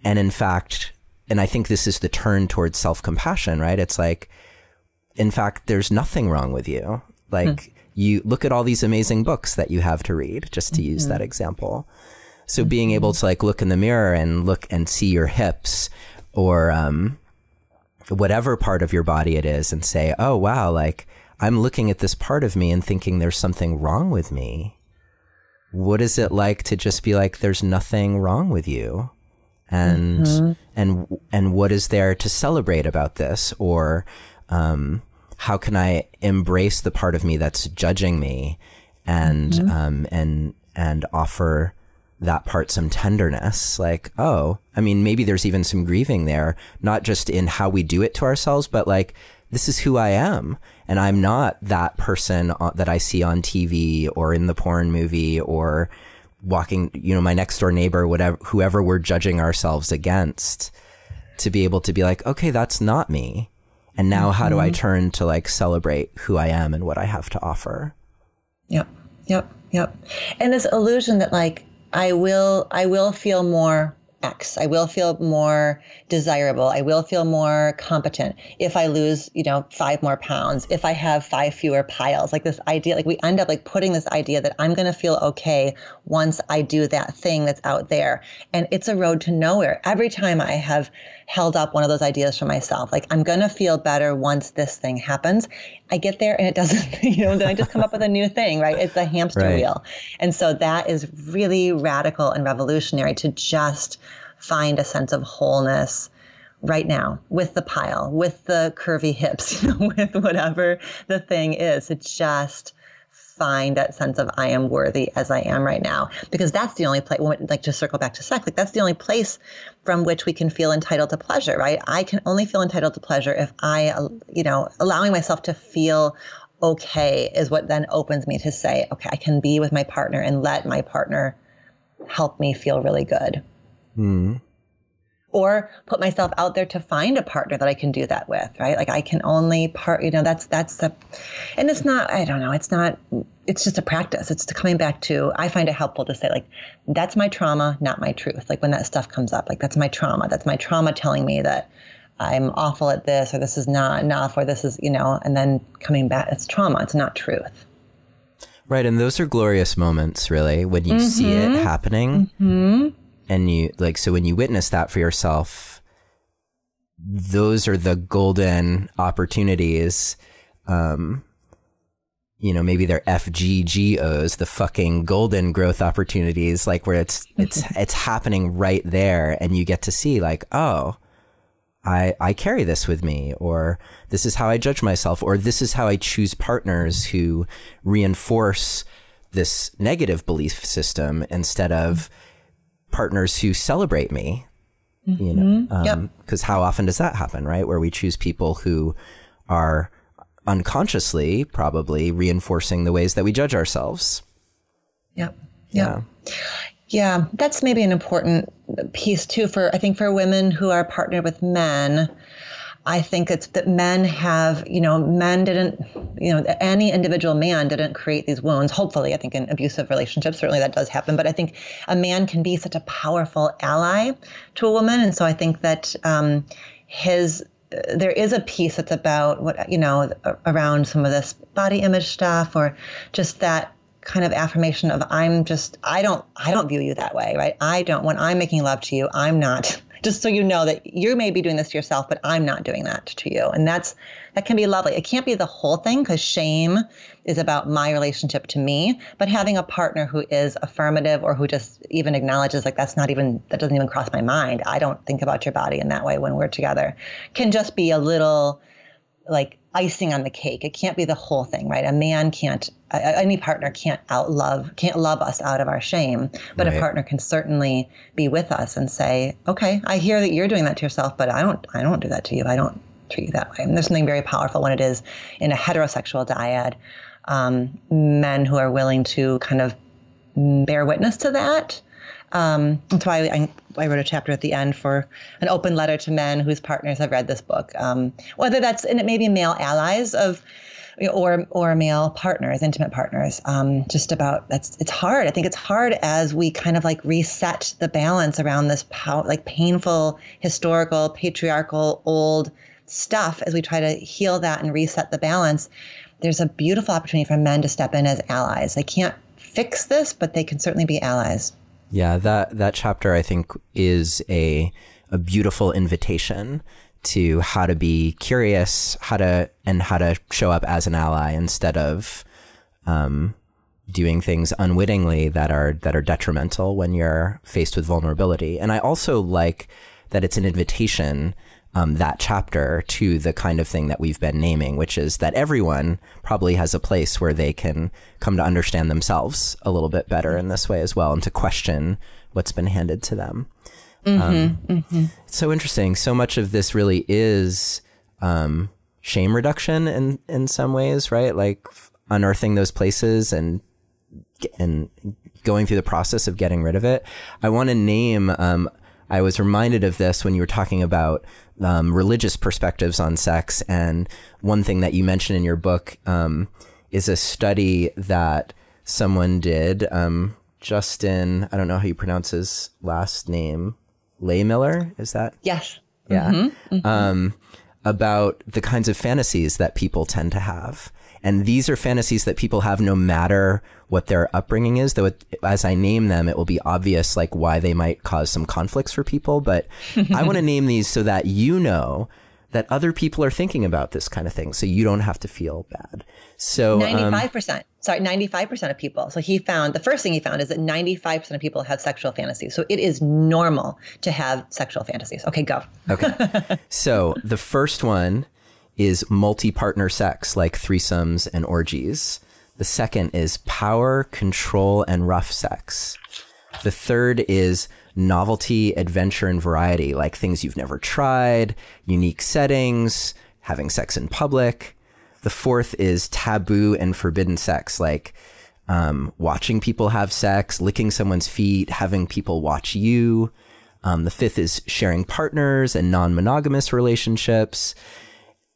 And in fact, and I think this is the turn towards self compassion, right? It's like, in fact, there's nothing wrong with you. Like hmm. you look at all these amazing books that you have to read, just to mm-hmm. use that mm-hmm. example. So mm-hmm. being able to like look in the mirror and look and see your hips or, um, whatever part of your body it is and say, oh, wow, like I'm looking at this part of me and thinking there's something wrong with me what is it like to just be like there's nothing wrong with you and mm-hmm. and and what is there to celebrate about this or um, how can I embrace the part of me that's judging me and mm-hmm. um, and and offer that part some tenderness. Like, oh, I mean, maybe there's even some grieving there, not just in how we do it to ourselves, but like, this is who I am. And I'm not that person uh, that I see on TV or in the porn movie or walking, you know, my next door neighbor, whatever, whoever we're judging ourselves against to be able to be like, okay, that's not me. And now mm-hmm. how do I mm-hmm. turn to like celebrate who I am and what I have to offer? Yep. Yep. Yep. And this illusion that like I will I will feel more X. I will feel more desirable. I will feel more competent if I lose, you know, five more pounds, if I have five fewer piles. Like this idea, like we end up like putting this idea that I'm going to feel okay once I do that thing that's out there. And it's a road to nowhere. Every time I have held up one of those ideas for myself, like I'm going to feel better once this thing happens, I get there and it doesn't, you know, then I just come up with a new thing, right? It's a hamster right. wheel. And so that is really radical and revolutionary to just find a sense of wholeness right now with the pile, with the curvy hips, you know, with whatever the thing is, to just find that sense of I am worthy as I am right now. Because that's the only place, like to circle back to sex, like that's the only place from which we can feel entitled to pleasure, right? I can only feel entitled to pleasure if I, uh, you know, allowing myself to feel okay is what then opens me to say, okay, I can be with my partner and let my partner help me feel really good. Mm. Or put myself out there to find a partner that I can do that with, right? Like I can only part, you know, that's that's the, and it's not, I don't know, it's not, it's just a practice. It's coming back to, I find it helpful to say like, that's my trauma, not my truth. Like when that stuff comes up, like that's my trauma. That's my trauma telling me that I'm awful at this, or this is not enough, or this is, you know, and then coming back, it's trauma. It's not truth. Right, and those are glorious moments, really, when you mm-hmm. see it mm-hmm. happening. Mm-hmm and you like so when you witness that for yourself those are the golden opportunities um you know maybe they're FGGOs the fucking golden growth opportunities like where it's it's it's happening right there and you get to see like oh I I carry this with me or this is how I judge myself or this is how I choose partners who reinforce this negative belief system instead of partners who celebrate me. Mm-hmm. You know, because mm-hmm. um, yep. how often does that happen, right? Where we choose people who are unconsciously probably reinforcing the ways that we judge ourselves. Yep. yep. Yeah. Yeah, that's maybe an important piece too for I think for women who are partnered with men I think it's that men have, you know, men didn't, you know, any individual man didn't create these wounds. Hopefully, I think in abusive relationships, certainly that does happen. But I think a man can be such a powerful ally to a woman. And so I think that um, his, there is a piece that's about what, you know, around some of this body image stuff or just that kind of affirmation of I'm just I don't I don't view you that way, right? I don't when I'm making love to you, I'm not just so you know that you may be doing this to yourself, but I'm not doing that to you. And that's that can be lovely. It can't be the whole thing because shame is about my relationship to me, but having a partner who is affirmative or who just even acknowledges like that's not even that doesn't even cross my mind. I don't think about your body in that way when we're together can just be a little like icing on the cake. It can't be the whole thing, right? A man can't, any partner can't out love, can't love us out of our shame, but right. a partner can certainly be with us and say, okay, I hear that you're doing that to yourself, but I don't, I don't do that to you. I don't treat you that way. And there's something very powerful when it is in a heterosexual dyad, um, men who are willing to kind of bear witness to that um, that's why I, I, wrote a chapter at the end for an open letter to men whose partners have read this book. Um, whether that's and it may be male allies of or or male partners, intimate partners. Um, just about that's it's hard. I think it's hard as we kind of like reset the balance around this pow- like painful historical patriarchal old stuff as we try to heal that and reset the balance. There's a beautiful opportunity for men to step in as allies. They can't fix this, but they can certainly be allies. Yeah, that that chapter I think is a a beautiful invitation to how to be curious, how to and how to show up as an ally instead of um, doing things unwittingly that are that are detrimental when you're faced with vulnerability. And I also like that it's an invitation um, that chapter to the kind of thing that we've been naming, which is that everyone probably has a place where they can come to understand themselves a little bit better in this way as well and to question what's been handed to them. Mm-hmm, um, mm-hmm. so interesting. So much of this really is um, shame reduction in in some ways, right? Like unearthing those places and and going through the process of getting rid of it. I want to name. Um, I was reminded of this when you were talking about um, religious perspectives on sex, and one thing that you mentioned in your book um, is a study that someone did. Um, Justin, I don't know how you pronounce his last name. Lay Lehmiller, is that? Yes. Yeah. Mm-hmm. Mm-hmm. Um, about the kinds of fantasies that people tend to have. And these are fantasies that people have no matter what their upbringing is. Though, it, as I name them, it will be obvious like why they might cause some conflicts for people. But I want to name these so that you know that other people are thinking about this kind of thing, so you don't have to feel bad. So um, ninety-five percent. Sorry, ninety-five percent of people. So he found the first thing he found is that ninety-five percent of people have sexual fantasies. So it is normal to have sexual fantasies. Okay, go. okay. So the first one is multi-partner sex, like threesomes and orgies. The second is power, control, and rough sex. The third is novelty, adventure, and variety, like things you've never tried, unique settings, having sex in public. The fourth is taboo and forbidden sex, like um, watching people have sex, licking someone's feet, having people watch you. Um, the fifth is sharing partners and non monogamous relationships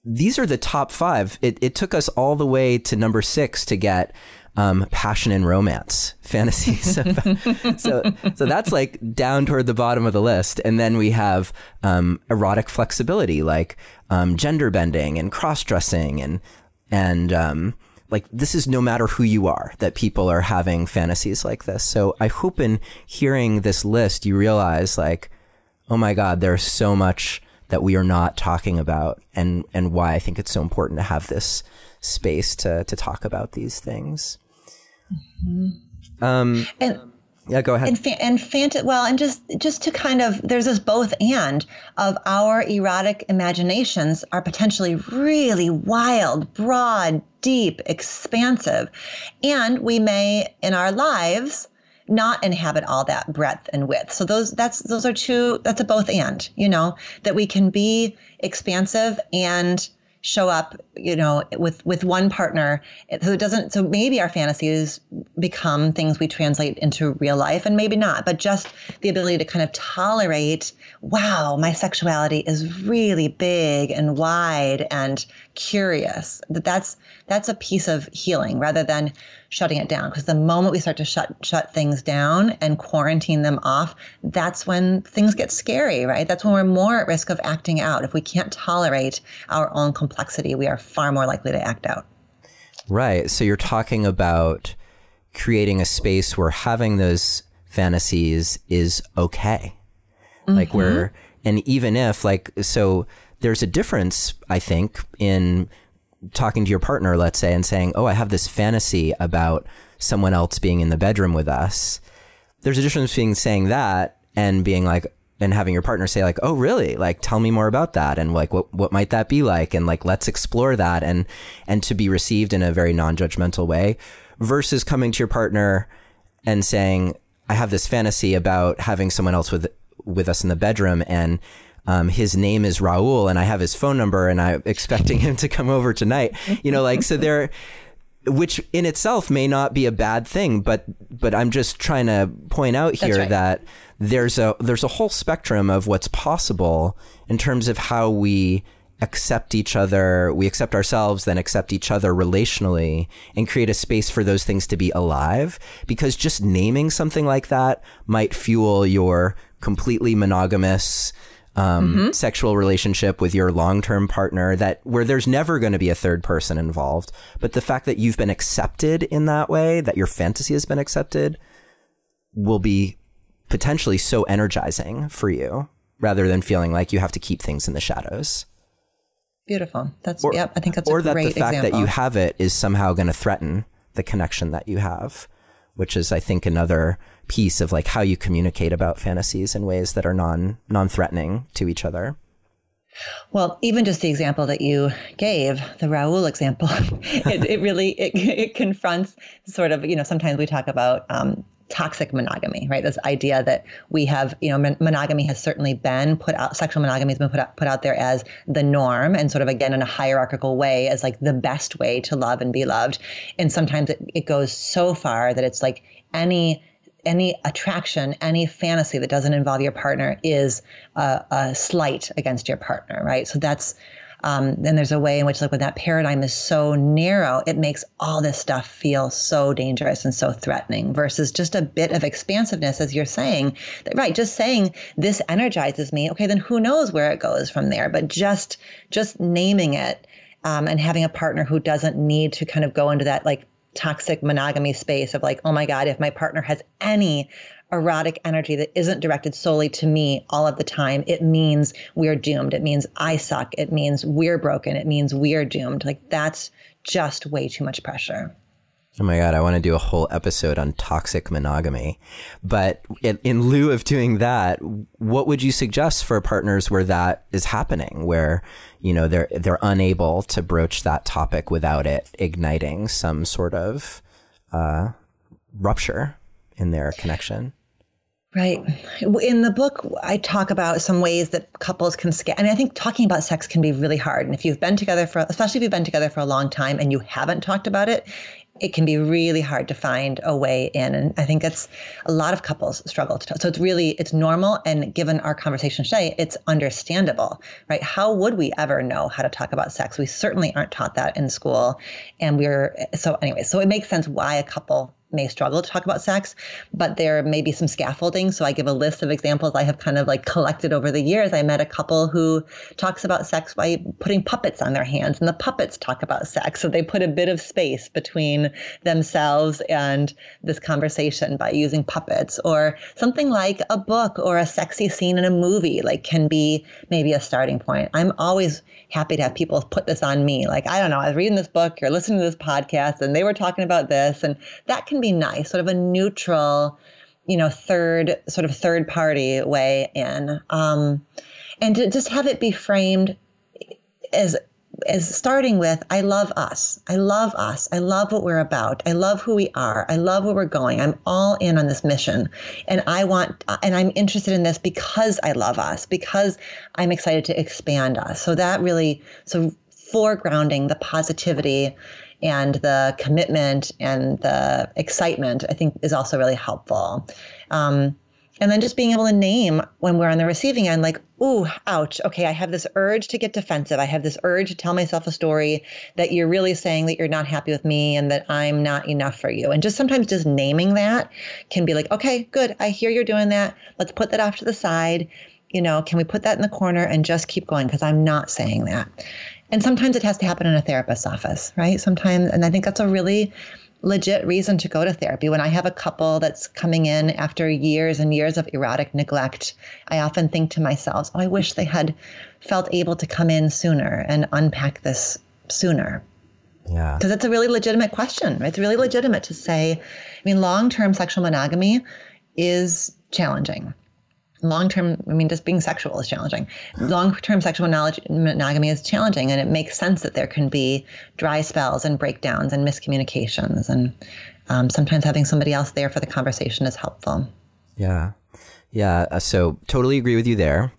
these are the top five. It, it took us all the way to number six to get um, passion and romance fantasies. so, so that's like down toward the bottom of the list. And then we have um, erotic flexibility, like um, gender bending and cross dressing, and and um, like this is no matter who you are that people are having fantasies like this. So I hope in hearing this list, you realize like, oh my God, there's so much that we are not talking about and and why I think it's so important to have this space to to talk about these things. Mm-hmm. Um, and yeah, go ahead. And fa- and fant- well, and just just to kind of there's this both and of our erotic imaginations are potentially really wild, broad, deep, expansive, and we may in our lives not inhabit all that breadth and width. So those that's those are two that's a both and, you know, that we can be expansive and show up, you know, with with one partner. So it doesn't. So maybe our fantasies become things we translate into real life, and maybe not. But just the ability to kind of tolerate. Wow, my sexuality is really big and wide and curious. That that's that's a piece of healing rather than shutting it down. Because the moment we start to shut shut things down and quarantine them off that's when things get scary right? That's when we're more at risk of acting out. If we can't tolerate our own complexity we are far more likely to act out. Right. So you're talking about creating a space where having those fantasies is okay mm-hmm. like where and even if like so there's a difference i think in talking to your partner, let's say, and saying, "Oh, I have this fantasy about someone else being in the bedroom with us." There's a difference between saying that and being like, and having your partner say like, "Oh, really? Like, tell me more about that." And like, what what might that be like? And like, let's explore that and and to be received in a very non-judgmental way, versus coming to your partner and saying, "I have this fantasy about having someone else with with us in the bedroom and." um, his name is Raul and I have his phone number and I'm expecting him to come over tonight. You know, like, so there, which in itself may not be a bad thing, but, but I'm just trying to point out here right. that there's a, there's a whole spectrum of what's possible in terms of how we accept each other, we accept ourselves, then accept each other relationally and create a space for those things to be alive. Because just naming something like that might fuel your completely monogamous, um, mm-hmm. sexual relationship with your long term partner that where there's never going to be a third person involved. But the fact that you've been accepted in that way, that your fantasy has been accepted, will be potentially so energizing for you rather than feeling like you have to keep things in the shadows. Beautiful. That's or, yep. I think that's or a great that the fact example. that you have it is somehow going to threaten the connection that you have, which is, I think, another piece of like how you communicate about fantasies in ways that are non non threatening to each other. Well, even just the example that you gave, the Raoul example, it, it, really it, it confronts sort of you know sometimes we talk about um, toxic monogamy, right? This idea that we have, you know, mon- monogamy has certainly been put out, sexual monogamy has been put out, put out there as the norm and sort of again in a hierarchical way as like the best way to love and be loved. And sometimes it, it goes so far that it's like any any attraction, any fantasy that doesn't involve your partner is a, a slight against your partner, right? So that's um, then there's a way in which, like, when that paradigm is so narrow, it makes all this stuff feel so dangerous and so threatening versus just a bit of expansiveness, as you're saying. That, right, just saying this energizes me. Okay, then who knows where it goes from there? But just just naming it um, and having a partner who doesn't need to kind of go into that like toxic monogamy space of like, oh my God, if my partner has any erotic energy that isn't directed solely to me all of the time, it means we're doomed. It means I suck. It means we're broken. It means we're doomed. Like that's just way too much pressure. Oh my God, I want to do a whole episode on toxic monogamy. But in, in, lieu of doing that, what would you suggest for partners where that is happening, where, you know, they're, they're unable to broach that topic without it igniting some sort of, uh, rupture in their connection? Right. In the book, I talk about some ways that couples can scale. And I think talking about sex can be really hard. And if you've been together for, especially if you've been together for a long time and you haven't talked about it, it can be really hard to find a way in and i think that's a lot of couples struggle to Talk. so it's really it's normal and given our conversation today it's understandable right how would we ever know how to talk about sex we certainly aren't taught that in school and we're so anyway so it makes sense why a couple may struggle to talk about sex, but there may be some scaffolding. So I give a list of examples I have kind of like collected over the years. I met a couple who talks about sex by putting puppets on their hands, and the puppets talk about sex. So they put a bit of space between themselves and this conversation by using puppets, or something like a book or a sexy scene in a movie, like can be maybe a starting point. I'm always happy to have people put this on me. Like, I don't know, I was reading this book or listening to this podcast and they were talking about this. And that can be nice, sort of a neutral, you know, third, sort of third party way in. Um, and to just have it be framed as as starting with I love us. I love us. I love what we're about. I love who we are. I love where we're going. I'm all in on this mission. And I want and I'm interested in this because I love us, because I'm excited to expand us. So that really so foregrounding the positivity and the commitment and the excitement, I think is also really helpful. Um, and then just being able to name when we're on the receiving end, like, ooh, ouch. Okay, I have this urge to get defensive. I have this urge to tell myself a story that you're really saying that you're not happy with me and that I'm not enough for you. And just sometimes just naming that can be like, okay, good. I hear you're doing that. Let's put that off to the side. You know, can we put that in the corner and just keep going? Because I'm not saying that. And sometimes it has to happen in a therapist's office, right? Sometimes, and I think that's a really legit reason to go to therapy. When I have a couple that's coming in after years and years of erotic neglect, I often think to myself, oh, I wish they had felt able to come in sooner and unpack this sooner. Yeah. Because it's a really legitimate question. It's really legitimate to say, I mean, long term sexual monogamy is challenging long term, I mean, just being sexual is challenging. Long term sexual knowledge, monogamy is challenging, and it makes sense that there can be dry spells and breakdowns and miscommunications. And um, sometimes having somebody else there for the conversation is helpful. Yeah. Yeah. Uh, so totally agree with you there.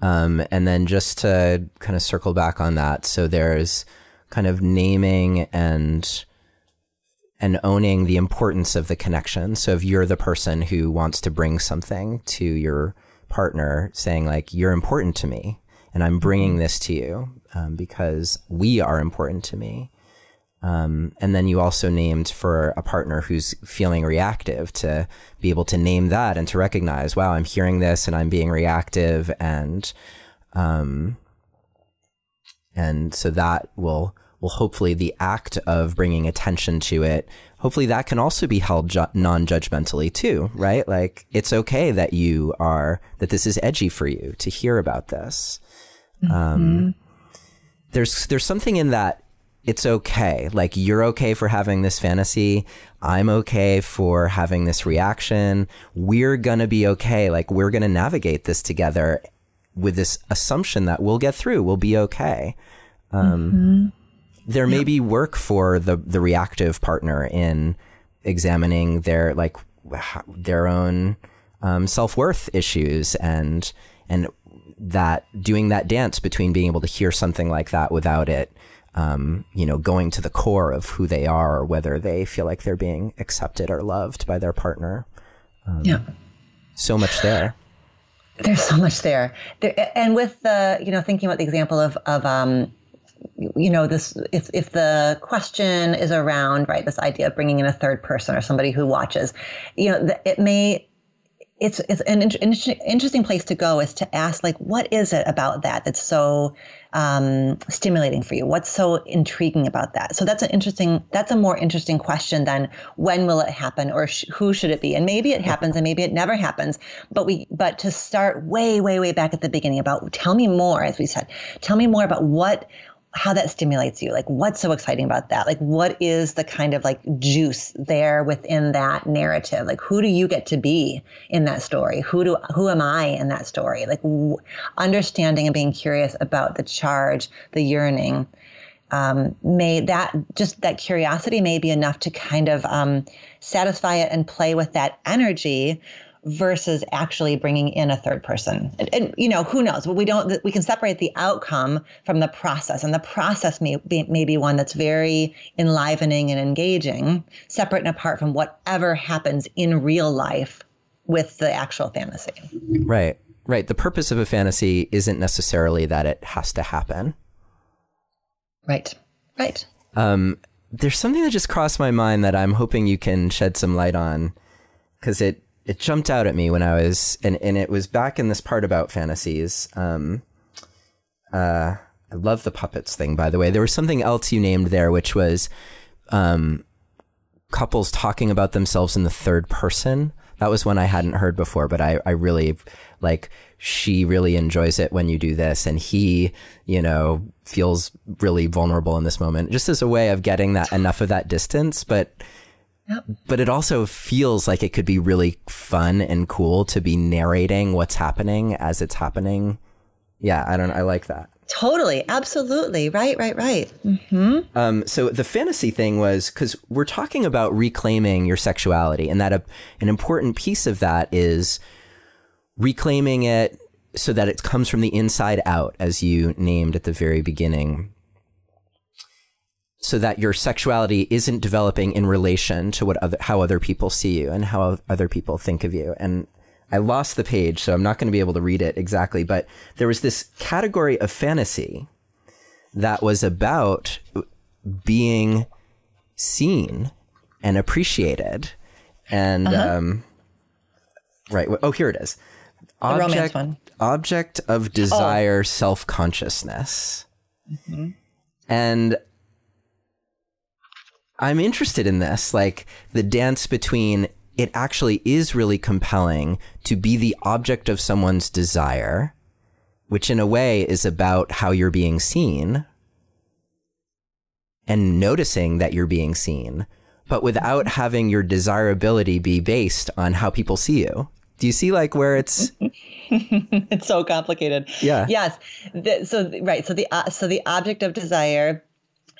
Um, and then just to kind of circle back on that. So there's kind of naming and and owning the importance of the connection. So if you're the person who wants to bring something to your partner, saying like, you're important to me and I'm bringing mm-hmm. this to you um, because we are important to me. Um, and then you also named for a partner who's feeling reactive to be able to name that and to recognize, wow, I'm hearing this and I'm being reactive. And, um, and so that will well, hopefully the act of bringing attention to it, hopefully that can also be held ju- non-judgmentally too, right? Like it's okay that you are, that this is edgy for you to hear about this. Mm-hmm. Um, there's, there's something in that it's okay. Like you're okay for having this fantasy. I'm okay for having this reaction. We're going to be okay. Like we're going to navigate this together with this assumption that we'll get through, we'll be okay. Um, mm-hmm. There may be work for the the reactive partner in examining their like their own um, self worth issues and and that doing that dance between being able to hear something like that without it um, you know, going to the core of who they are, or whether they feel like they're being accepted or loved by their partner. Um, yeah. So much there. There's so much there. there. And with the, you know, thinking about the example of, of, um, you know, this, if, if the question is around, right, this idea of bringing in a third person or somebody who watches, you know, it may, it's it's an inter- interesting place to go is to ask like what is it about that that's so um, stimulating for you? What's so intriguing about that? So that's an interesting that's a more interesting question than when will it happen or sh- who should it be? And maybe it happens and maybe it never happens but we but to start way way way back at the beginning about tell me more as we said tell me more about what how that stimulates you. Like, what's so exciting about that? Like, what is the kind of like juice there within that narrative? Like, who do you get to be in that story? Who do who am I in that story? Like, w- understanding and being curious about the charge, the yearning. Um, may that just that curiosity may be enough to kind of um, satisfy it and play with that energy versus actually bringing in a third person. And, and, you know, who knows? But we don't. We can separate the outcome from the process, and the process may be, may be one that's very enlivening and engaging, separate and apart from whatever happens in real life with the actual fantasy. Right. Right. The purpose of a fantasy isn't necessarily that it has to happen. Right. Right. Um, there's something that just crossed my mind that I'm hoping you can shed some light on because it it jumped out at me when I was, and, and it was back in this part about fantasies. Um, uh, I love the puppets thing, by the way. There was something else you named there, which was um, couples talking about themselves in the third person. That was one I hadn't heard before, but I, I really like she really enjoys it when you do this, and he, you know, feels really vulnerable in this moment, just as a way of getting that enough of that distance. But Yep. But it also feels like it could be really fun and cool to be narrating what's happening as it's happening. Yeah, I don't. I like that. Totally, absolutely, right, right, right. Mm-hmm. Um, so the fantasy thing was because we're talking about reclaiming your sexuality, and that a, an important piece of that is reclaiming it so that it comes from the inside out, as you named at the very beginning so that your sexuality isn't developing in relation to what other, how other people see you and how other people think of you. And I lost the page, so I'm not going to be able to read it exactly, but there was this category of fantasy that was about being seen and appreciated. And, uh-huh. um, right. Oh, here it is. Object, object of desire, oh. self consciousness. Mm-hmm. And I'm interested in this, like the dance between it actually is really compelling to be the object of someone's desire, which in a way is about how you're being seen and noticing that you're being seen, but without having your desirability be based on how people see you. Do you see like where it's it's so complicated. Yeah. Yes. The, so right. So the uh, so the object of desire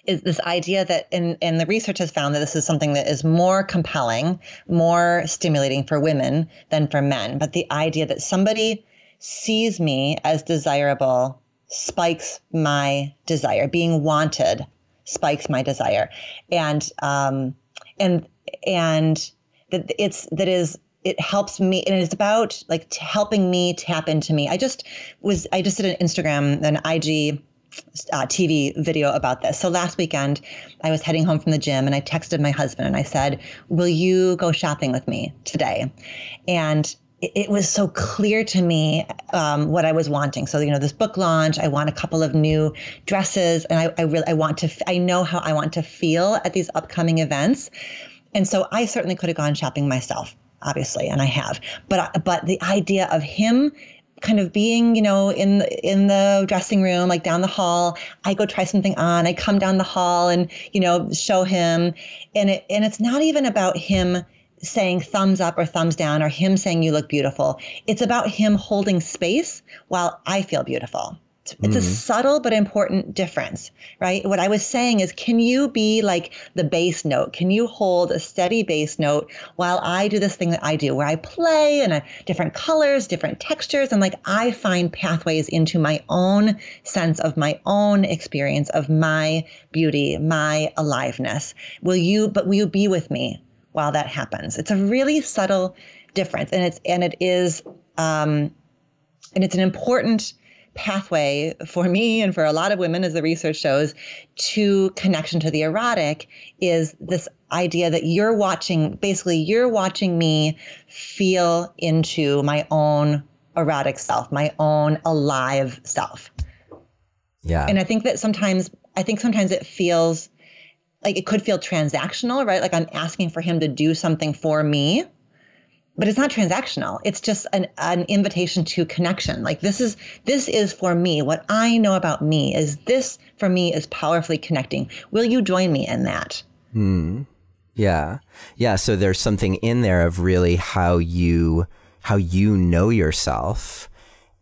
is this idea that and and the research has found that this is something that is more compelling, more stimulating for women than for men. But the idea that somebody sees me as desirable spikes my desire. Being wanted spikes my desire, and um, and and that it's that is it helps me and it's about like helping me tap into me i just was i just did an instagram an ig uh, TV video about this. So last weekend, I was heading home from the gym and I texted my husband and I said, Will you go shopping with me today? And it was so clear to me um, what I was wanting. So, you know, this book launch, I want a couple of new dresses, and I, I really, I want to, I know how I want to feel at these upcoming events. And so I certainly could have gone shopping myself, obviously, and I have. But, but the idea of him kind of being, you know, in the, in the dressing room, like down the hall. I go try something on. I come down the hall and you know show him, and it and it's not even about him saying thumbs up or thumbs down or him saying you look beautiful. It's about him holding space while I feel beautiful. It's mm. a subtle but important difference, right? What I was saying is, can you be like the bass note? Can you hold a steady bass note while I do this thing that I do where I play in a different colors, different textures, and like I find pathways into my own sense of my own experience of my beauty, my aliveness. Will you, but will you be with me while that happens? It's a really subtle difference. And it's, and it is, um, and it's an important pathway for me and for a lot of women, as the research shows, to connection to the erotic is this idea that you're watching, basically, you're watching me feel into my own erotic self, my own alive self. Yeah. And I think that sometimes, I think sometimes it feels like it could feel transactional, right? Like I'm asking for him to do something for me but it's not transactional. It's just an, an invitation to connection. Like this is this is for me. What i know about me is this for me is powerfully connecting. Will you join me in that? Hmm. Yeah. Yeah. So there's something in there of really how you how you know yourself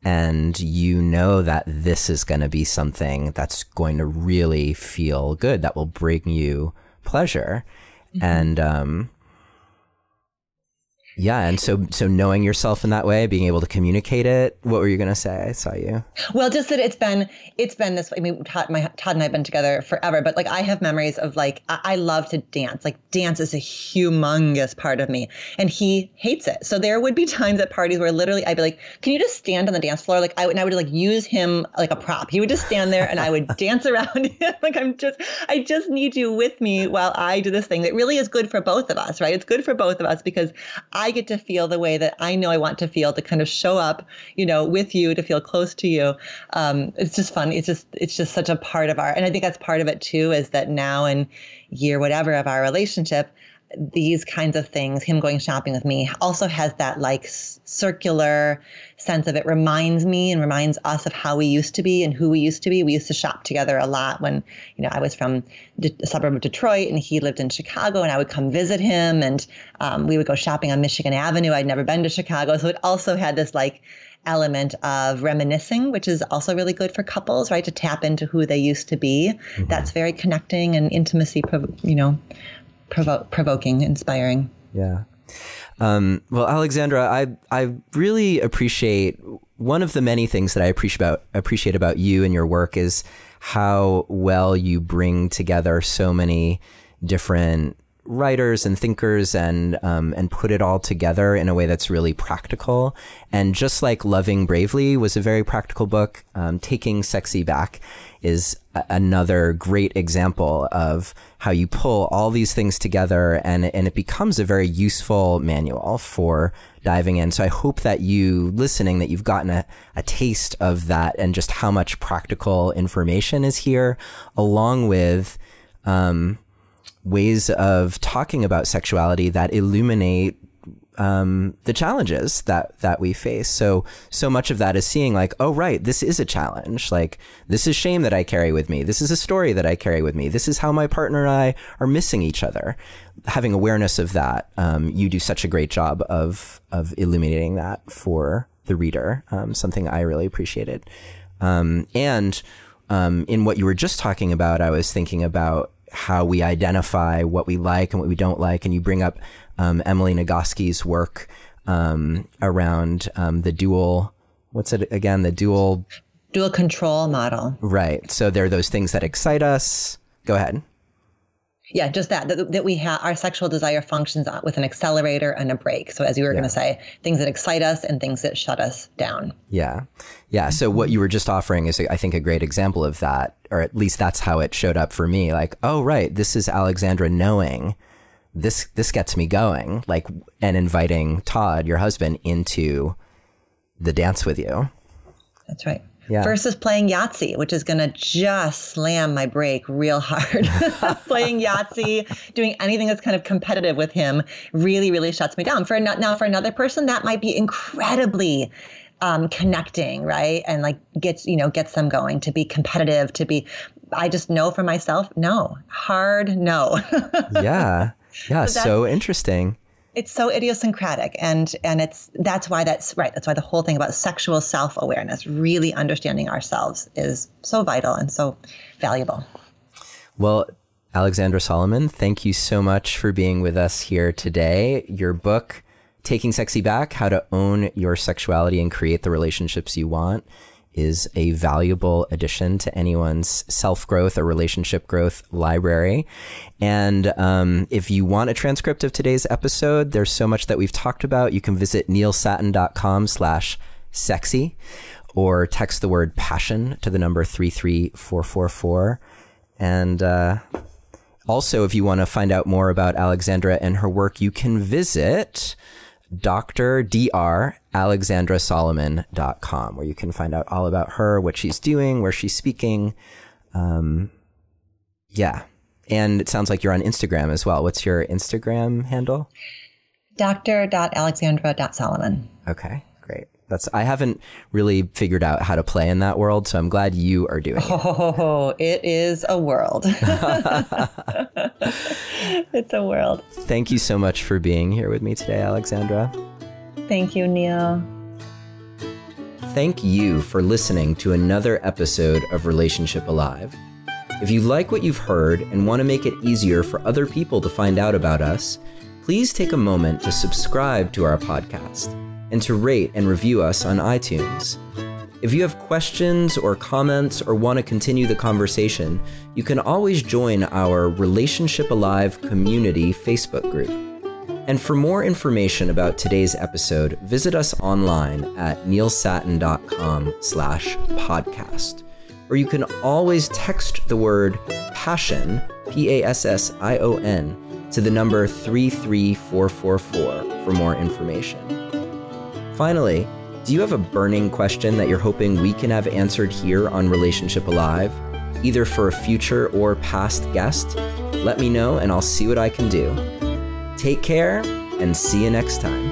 and you know that this is going to be something that's going to really feel good that will bring you pleasure. Mm-hmm. and um yeah, and so so knowing yourself in that way, being able to communicate it. What were you gonna say? I saw you. Well, just that it's been it's been this. I mean, Todd, my Todd and I've been together forever, but like I have memories of like I, I love to dance. Like dance is a humongous part of me, and he hates it. So there would be times at parties where literally I'd be like, "Can you just stand on the dance floor?" Like I would, and I would like use him like a prop. He would just stand there, and I would dance around him. like I'm just I just need you with me while I do this thing that really is good for both of us, right? It's good for both of us because I I get to feel the way that I know I want to feel to kind of show up, you know, with you to feel close to you. Um, it's just fun. It's just it's just such a part of our, and I think that's part of it too. Is that now in year whatever of our relationship, these kinds of things, him going shopping with me, also has that like circular sense of it. Reminds me and reminds us of how we used to be and who we used to be. We used to shop together a lot when, you know, I was from the suburb of Detroit and he lived in Chicago, and I would come visit him, and um, we would go shopping on Michigan Avenue. I'd never been to Chicago, so it also had this like element of reminiscing, which is also really good for couples, right? To tap into who they used to be. Mm-hmm. That's very connecting and intimacy, you know, provo- provoking, inspiring. Yeah. Um, well, Alexandra, I I really appreciate one of the many things that I appreciate about appreciate about you and your work is how well you bring together so many different writers and thinkers and um, and put it all together in a way that's really practical. And just like Loving Bravely was a very practical book, um, Taking Sexy Back is a- another great example of how you pull all these things together and and it becomes a very useful manual for diving in. So I hope that you listening that you've gotten a, a taste of that and just how much practical information is here, along with um, ways of talking about sexuality that illuminate um, the challenges that that we face. So so much of that is seeing like, oh right, this is a challenge. Like this is shame that I carry with me. This is a story that I carry with me. This is how my partner and I are missing each other. Having awareness of that, um, you do such a great job of of illuminating that for the reader. Um, something I really appreciated. Um, and um, in what you were just talking about, I was thinking about how we identify what we like and what we don't like. And you bring up um, Emily Nagoski's work um, around um, the dual, what's it again? The dual dual control model. Right. So there are those things that excite us. Go ahead yeah, just that, that, that we have our sexual desire functions with an accelerator and a brake. So as you were yeah. going to say, things that excite us and things that shut us down. Yeah. Yeah. So what you were just offering is, I think, a great example of that, or at least that's how it showed up for me. Like, oh, right, this is Alexandra knowing this, this gets me going, like, and inviting Todd, your husband, into the dance with you. That's right yeah. versus playing Yahtzee, which is going to just slam my brake real hard. playing Yahtzee, doing anything that's kind of competitive with him really, really shuts me down. For now, for another person, that might be incredibly um, connecting, right? And like gets, you know, gets them going to be competitive, to be, I just know for myself, no, hard no. yeah. Yeah. So, so interesting it's so idiosyncratic and and it's that's why that's right that's why the whole thing about sexual self-awareness really understanding ourselves is so vital and so valuable. Well alexandra solomon thank you so much for being with us here today. Your book taking sexy back how to own your sexuality and create the relationships you want is a valuable addition to anyone's self growth or relationship growth library. And um, if you want a transcript of today's episode, there's so much that we've talked about. You can visit neilsattin.com slash sexy or text the word passion to the number 33444. And uh, also, if you want to find out more about Alexandra and her work, you can visit Dr. Dr. AlexandraSolomon.com, where you can find out all about her, what she's doing, where she's speaking. Um, yeah. And it sounds like you're on Instagram as well. What's your Instagram handle? dr Dr.Alexandra.Solomon. Okay, great. That's I haven't really figured out how to play in that world, so I'm glad you are doing it. Oh, it is a world. it's a world. Thank you so much for being here with me today, Alexandra. Thank you, Neil. Thank you for listening to another episode of Relationship Alive. If you like what you've heard and want to make it easier for other people to find out about us, please take a moment to subscribe to our podcast and to rate and review us on iTunes. If you have questions or comments or want to continue the conversation, you can always join our Relationship Alive community Facebook group. And for more information about today's episode, visit us online at neilsattin.com slash podcast. Or you can always text the word passion, P-A-S-S-I-O-N, to the number 33444 for more information. Finally, do you have a burning question that you're hoping we can have answered here on Relationship Alive, either for a future or past guest? Let me know and I'll see what I can do. Take care and see you next time.